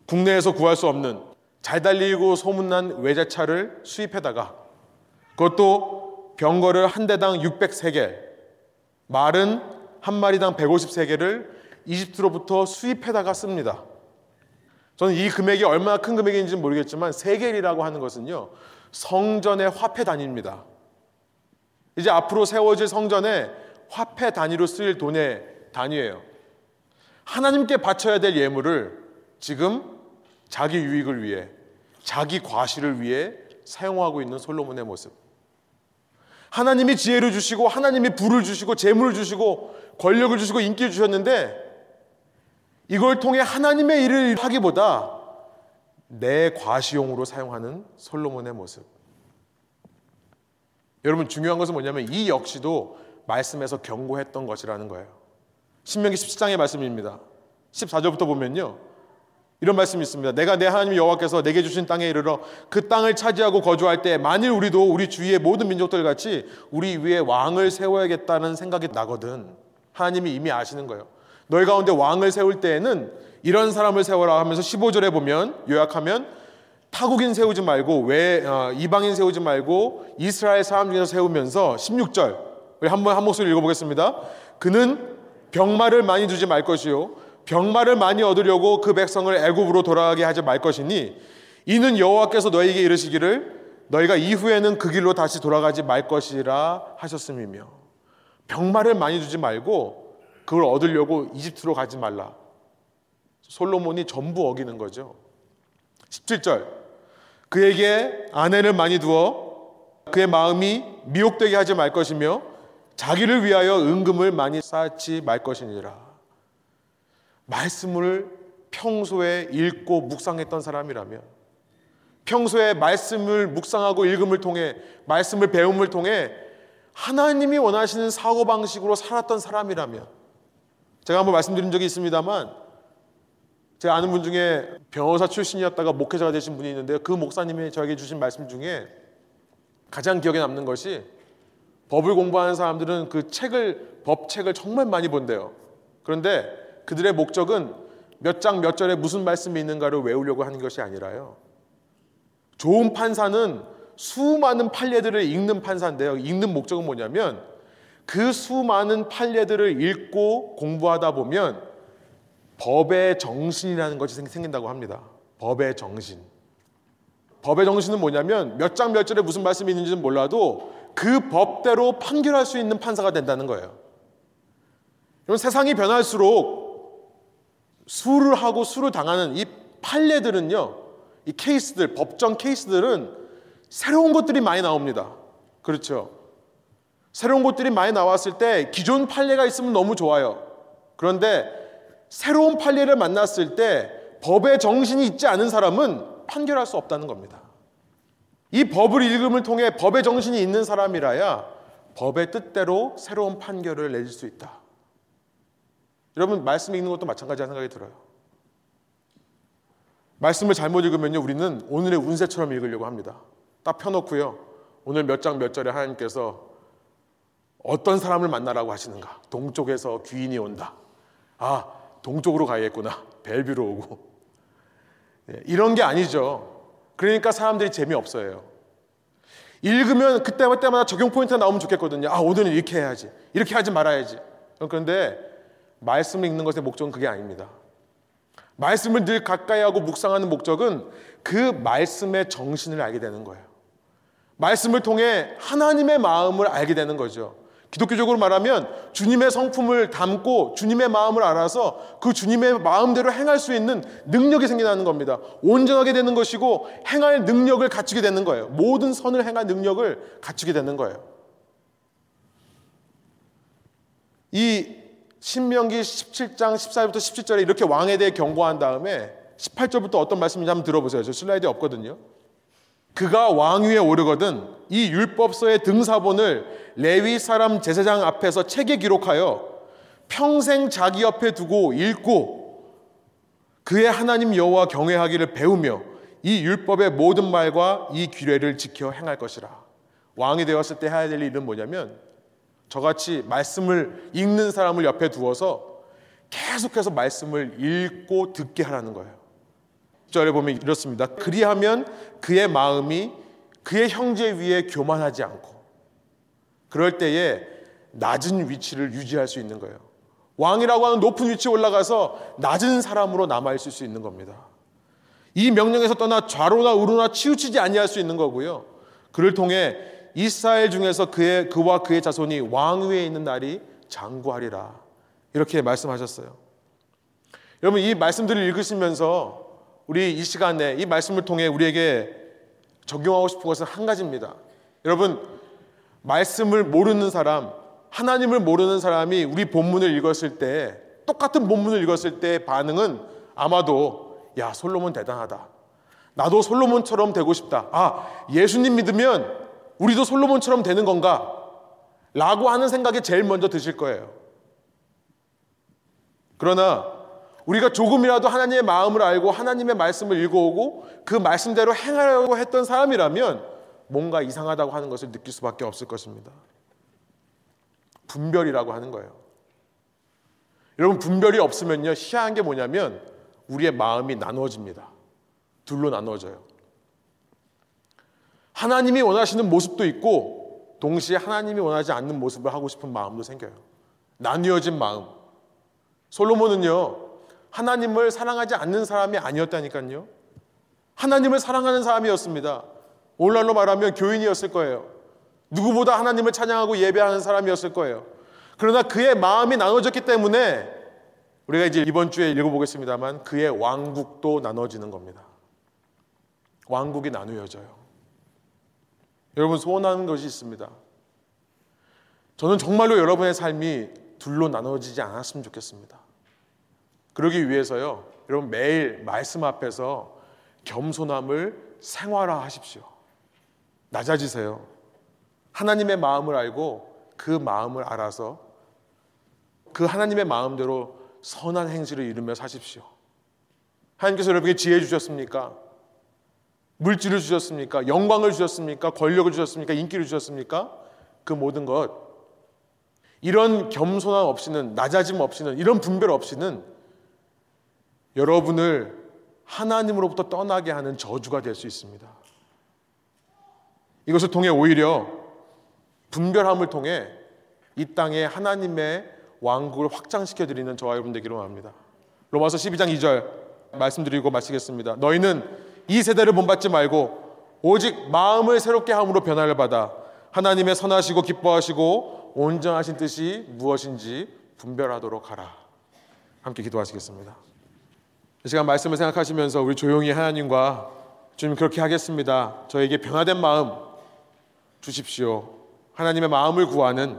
국내에서 구할 수 없는 잘 달리고 소문난 외제차를 수입해다가 그것도 병거를 한 대당 603개, 말은 한 마리당 153개를 이집트로부터 수입해다가 씁니다. 저는 이 금액이 얼마나 큰 금액인지 모르겠지만 세겔이라고 하는 것은요 성전의 화폐 단위입니다. 이제 앞으로 세워질 성전에 화폐 단위로 쓰일 돈의 단위예요. 하나님께 바쳐야 될 예물을 지금 자기 유익을 위해 자기 과실을 위해 사용하고 있는 솔로몬의 모습. 하나님이 지혜를 주시고 하나님이 부를 주시고 재물을 주시고 권력을 주시고 인기를 주셨는데 이걸 통해 하나님의 일을 하기보다 내 과시용으로 사용하는 솔로몬의 모습. 여러분 중요한 것은 뭐냐면 이 역시도 말씀에서 경고했던 것이라는 거예요. 신명기 17장의 말씀입니다. 14절부터 보면요. 이런 말씀이 있습니다. 내가 내 하나님 여호와께서 내게 주신 땅에 이르러 그 땅을 차지하고 거주할 때 만일 우리도 우리 주위의 모든 민족들 같이 우리 위에 왕을 세워야겠다는 생각이 나거든. 하나님이 이미 아시는 거예요. 너희 가운데 왕을 세울 때에는 이런 사람을 세워라 하면서 15절에 보면 요약하면 타국인 세우지 말고 왜 어, 이방인 세우지 말고 이스라엘 사람 중에서 세우면서 16절 우리 한번 한 목소리 읽어보겠습니다. 그는 병마를 많이 두지 말 것이요 병마를 많이 얻으려고 그 백성을 애굽으로 돌아가게 하지 말 것이니 이는 여호와께서 너희에게 이르시기를 너희가 이후에는 그 길로 다시 돌아가지 말 것이라 하셨음이며 병마를 많이 두지 말고 그걸 얻으려고 이집트로 가지 말라. 솔로몬이 전부 어기는 거죠. 17절. 그에게 아내를 많이 두어 그의 마음이 미혹되게 하지 말 것이며 자기를 위하여 은금을 많이 쌓지 말 것이니라. 말씀을 평소에 읽고 묵상했던 사람이라면 평소에 말씀을 묵상하고 읽음을 통해 말씀을 배움을 통해 하나님이 원하시는 사고방식으로 살았던 사람이라면 제가 한번 말씀드린 적이 있습니다만 제가 아는 분 중에 변호사 출신이었다가 목회자가 되신 분이 있는데요. 그 목사님이 저에게 주신 말씀 중에 가장 기억에 남는 것이 법을 공부하는 사람들은 그 책을 법책을 정말 많이 본대요. 그런데 그들의 목적은 몇 장 몇 절에 무슨 말씀이 있는가를 외우려고 하는 것이 아니라요. 좋은 판사는 수많은 판례들을 읽는 판사인데요. 읽는 목적은 뭐냐면 그 수많은 판례들을 읽고 공부하다 보면 법의 정신이라는 것이 생긴다고 합니다. 법의 정신. 법의 정신은 뭐냐면 몇 장 몇 절에 무슨 말씀이 있는지는 몰라도 그 법대로 판결할 수 있는 판사가 된다는 거예요. 여러분 세상이 변할수록 수를 하고 수를 당하는 이 판례들은요, 이 케이스들, 법정 케이스들은 새로운 것들이 많이 나옵니다. 그렇죠. 새로운 것들이 많이 나왔을 때 기존 판례가 있으면 너무 좋아요. 그런데 새로운 판례를 만났을 때 법의 정신이 있지 않은 사람은 판결할 수 없다는 겁니다. 이 법을 읽음을 통해 법의 정신이 있는 사람이라야 법의 뜻대로 새로운 판결을 내릴 수 있다. 여러분 말씀 읽는 것도 마찬가지라 생각이 들어요. 말씀을 잘못 읽으면요 우리는 오늘의 운세처럼 읽으려고 합니다. 딱 펴놓고요 오늘 몇 장 몇 절에 하나님께서 어떤 사람을 만나라고 하시는가? 동쪽에서 귀인이 온다. 아 동쪽으로 가야겠구나. 벨뷰로 오고 네, 이런 게 아니죠. 그러니까 사람들이 재미없어요. 읽으면 그때마다 적용 포인트가 나오면 좋겠거든요. 아, 오늘은 이렇게 해야지. 이렇게 하지 말아야지. 그런데 말씀을 읽는 것의 목적은 그게 아닙니다. 말씀을 늘 가까이 하고 묵상하는 목적은 그 말씀의 정신을 알게 되는 거예요. 말씀을 통해 하나님의 마음을 알게 되는 거죠. 기독교적으로 말하면 주님의 성품을 담고 주님의 마음을 알아서 그 주님의 마음대로 행할 수 있는 능력이 생겨나는 겁니다. 온전하게 되는 것이고 행할 능력을 갖추게 되는 거예요. 모든 선을 행할 능력을 갖추게 되는 거예요. 이 신명기 17장 14절부터 17절에 이렇게 왕에 대해 경고한 다음에 18절부터 어떤 말씀인지 한번 들어보세요. 저 슬라이드에 없거든요. 그가 왕위에 오르거든 이 율법서의 등사본을 레위 사람 제사장 앞에서 책에 기록하여 평생 자기 옆에 두고 읽고 그의 하나님 여호와 경외하기를 배우며 이 율법의 모든 말과 이 규례를 지켜 행할 것이라. 왕이 되었을 때 해야 될 일은 뭐냐면 저같이 말씀을 읽는 사람을 옆에 두어서 계속해서 말씀을 읽고 듣게 하라는 거예요. 절에 보면 이렇습니다. 그리하면 그의 마음이 그의 형제 위에 교만하지 않고 그럴 때에 낮은 위치를 유지할 수 있는 거예요. 왕이라고 하는 높은 위치에 올라가서 낮은 사람으로 남아 있을 수 있는 겁니다. 이 명령에서 떠나 좌로나 우로나 치우치지 아니할 수 있는 거고요. 그를 통해 이스라엘 중에서 그의 그와 그의 자손이 왕 위에 있는 날이 장구하리라. 이렇게 말씀하셨어요. 여러분 이 말씀들을 읽으시면서 우리 이 시간에 이 말씀을 통해 우리에게 적용하고 싶은 것은 한 가지입니다. 여러분, 말씀을 모르는 사람, 하나님을 모르는 사람이 우리 본문을 읽었을 때, 똑같은 본문을 읽었을 때 반응은 아마도, 야, 솔로몬 대단하다. 나도 솔로몬처럼 되고 싶다. 아, 예수님 믿으면 우리도 솔로몬처럼 되는 건가? 라고 하는 생각이 제일 먼저 드실 거예요. 그러나 우리가 조금이라도 하나님의 마음을 알고 하나님의 말씀을 읽어오고 그 말씀대로 행하려고 했던 사람이라면 뭔가 이상하다고 하는 것을 느낄 수밖에 없을 것입니다. 분별이라고 하는 거예요. 여러분 분별이 없으면요 희한한 게 뭐냐면 우리의 마음이 나눠집니다. 둘로 나눠져요. 하나님이 원하시는 모습도 있고 동시에 하나님이 원하지 않는 모습을 하고 싶은 마음도 생겨요. 나뉘어진 마음. 솔로몬은요 하나님을 사랑하지 않는 사람이 아니었다니까요. 하나님을 사랑하는 사람이었습니다. 오늘날로 말하면 교인이었을 거예요. 누구보다 하나님을 찬양하고 예배하는 사람이었을 거예요. 그러나 그의 마음이 나눠졌기 때문에 우리가 이제 이번 주에 읽어보겠습니다만 그의 왕국도 나눠지는 겁니다. 왕국이 나누어져요. 여러분 소원하는 것이 있습니다. 저는 정말로 여러분의 삶이 둘로 나눠지지 않았으면 좋겠습니다. 그러기 위해서요, 여러분 매일 말씀 앞에서 겸손함을 생활화하십시오. 낮아지세요. 하나님의 마음을 알고 그 마음을 알아서 그 하나님의 마음대로 선한 행실을 이루며 사십시오. 하나님께서 여러분에게 지혜 주셨습니까? 물질을 주셨습니까? 영광을 주셨습니까? 권력을 주셨습니까? 인기를 주셨습니까? 그 모든 것 이런 겸손함 없이는 낮아짐 없이는 이런 분별 없이는 여러분을 하나님으로부터 떠나게 하는 저주가 될 수 있습니다. 이것을 통해 오히려 분별함을 통해 이 땅에 하나님의 왕국을 확장시켜 드리는 저와 여러분 되기로 합니다. 로마서 12장 2절 말씀드리고 마치겠습니다. 너희는 이 세대를 본받지 말고 오직 마음을 새롭게 함으로 변화를 받아 하나님의 선하시고 기뻐하시고 온전하신 뜻이 무엇인지 분별하도록 하라. 함께 기도하시겠습니다. 이 시간 말씀을 생각하시면서 우리 조용히 하나님과 주님 그렇게 하겠습니다. 저에게 변화된 마음 주십시오. 하나님의 마음을 구하는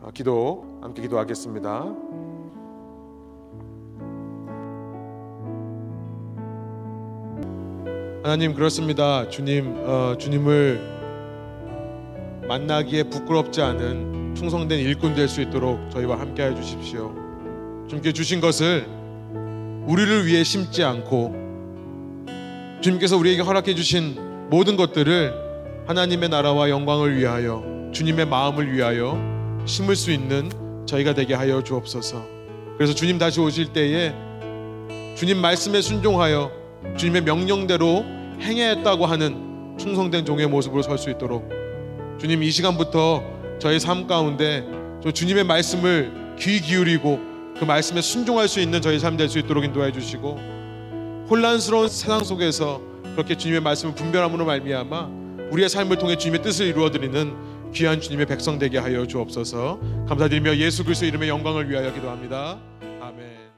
어, 기도 함께 기도하겠습니다. 하나님 그렇습니다. 주님 어, 주님을 만나기에 부끄럽지 않은 충성된 일꾼 될 수 있도록 저희와 함께해 주십시오. 주님께 주신 것을 우리를 위해 심지 않고 주님께서 우리에게 허락해 주신 모든 것들을 하나님의 나라와 영광을 위하여 주님의 마음을 위하여 심을 수 있는 저희가 되게 하여 주옵소서. 그래서 주님 다시 오실 때에 주님 말씀에 순종하여 주님의 명령대로 행했다고 하는 충성된 종의 모습으로 설 수 있도록 주님 이 시간부터 저희 삶 가운데 저 주님의 말씀을 귀 기울이고 그 말씀에 순종할 수 있는 저희 삶 될 수 있도록 인도해 주시고 혼란스러운 세상 속에서 그렇게 주님의 말씀을 분별함으로 말미암아 우리의 삶을 통해 주님의 뜻을 이루어 드리는 귀한 주님의 백성 되게 하여 주옵소서. 감사드리며 예수 그리스도 이름의 영광을 위하여 기도합니다. 아멘.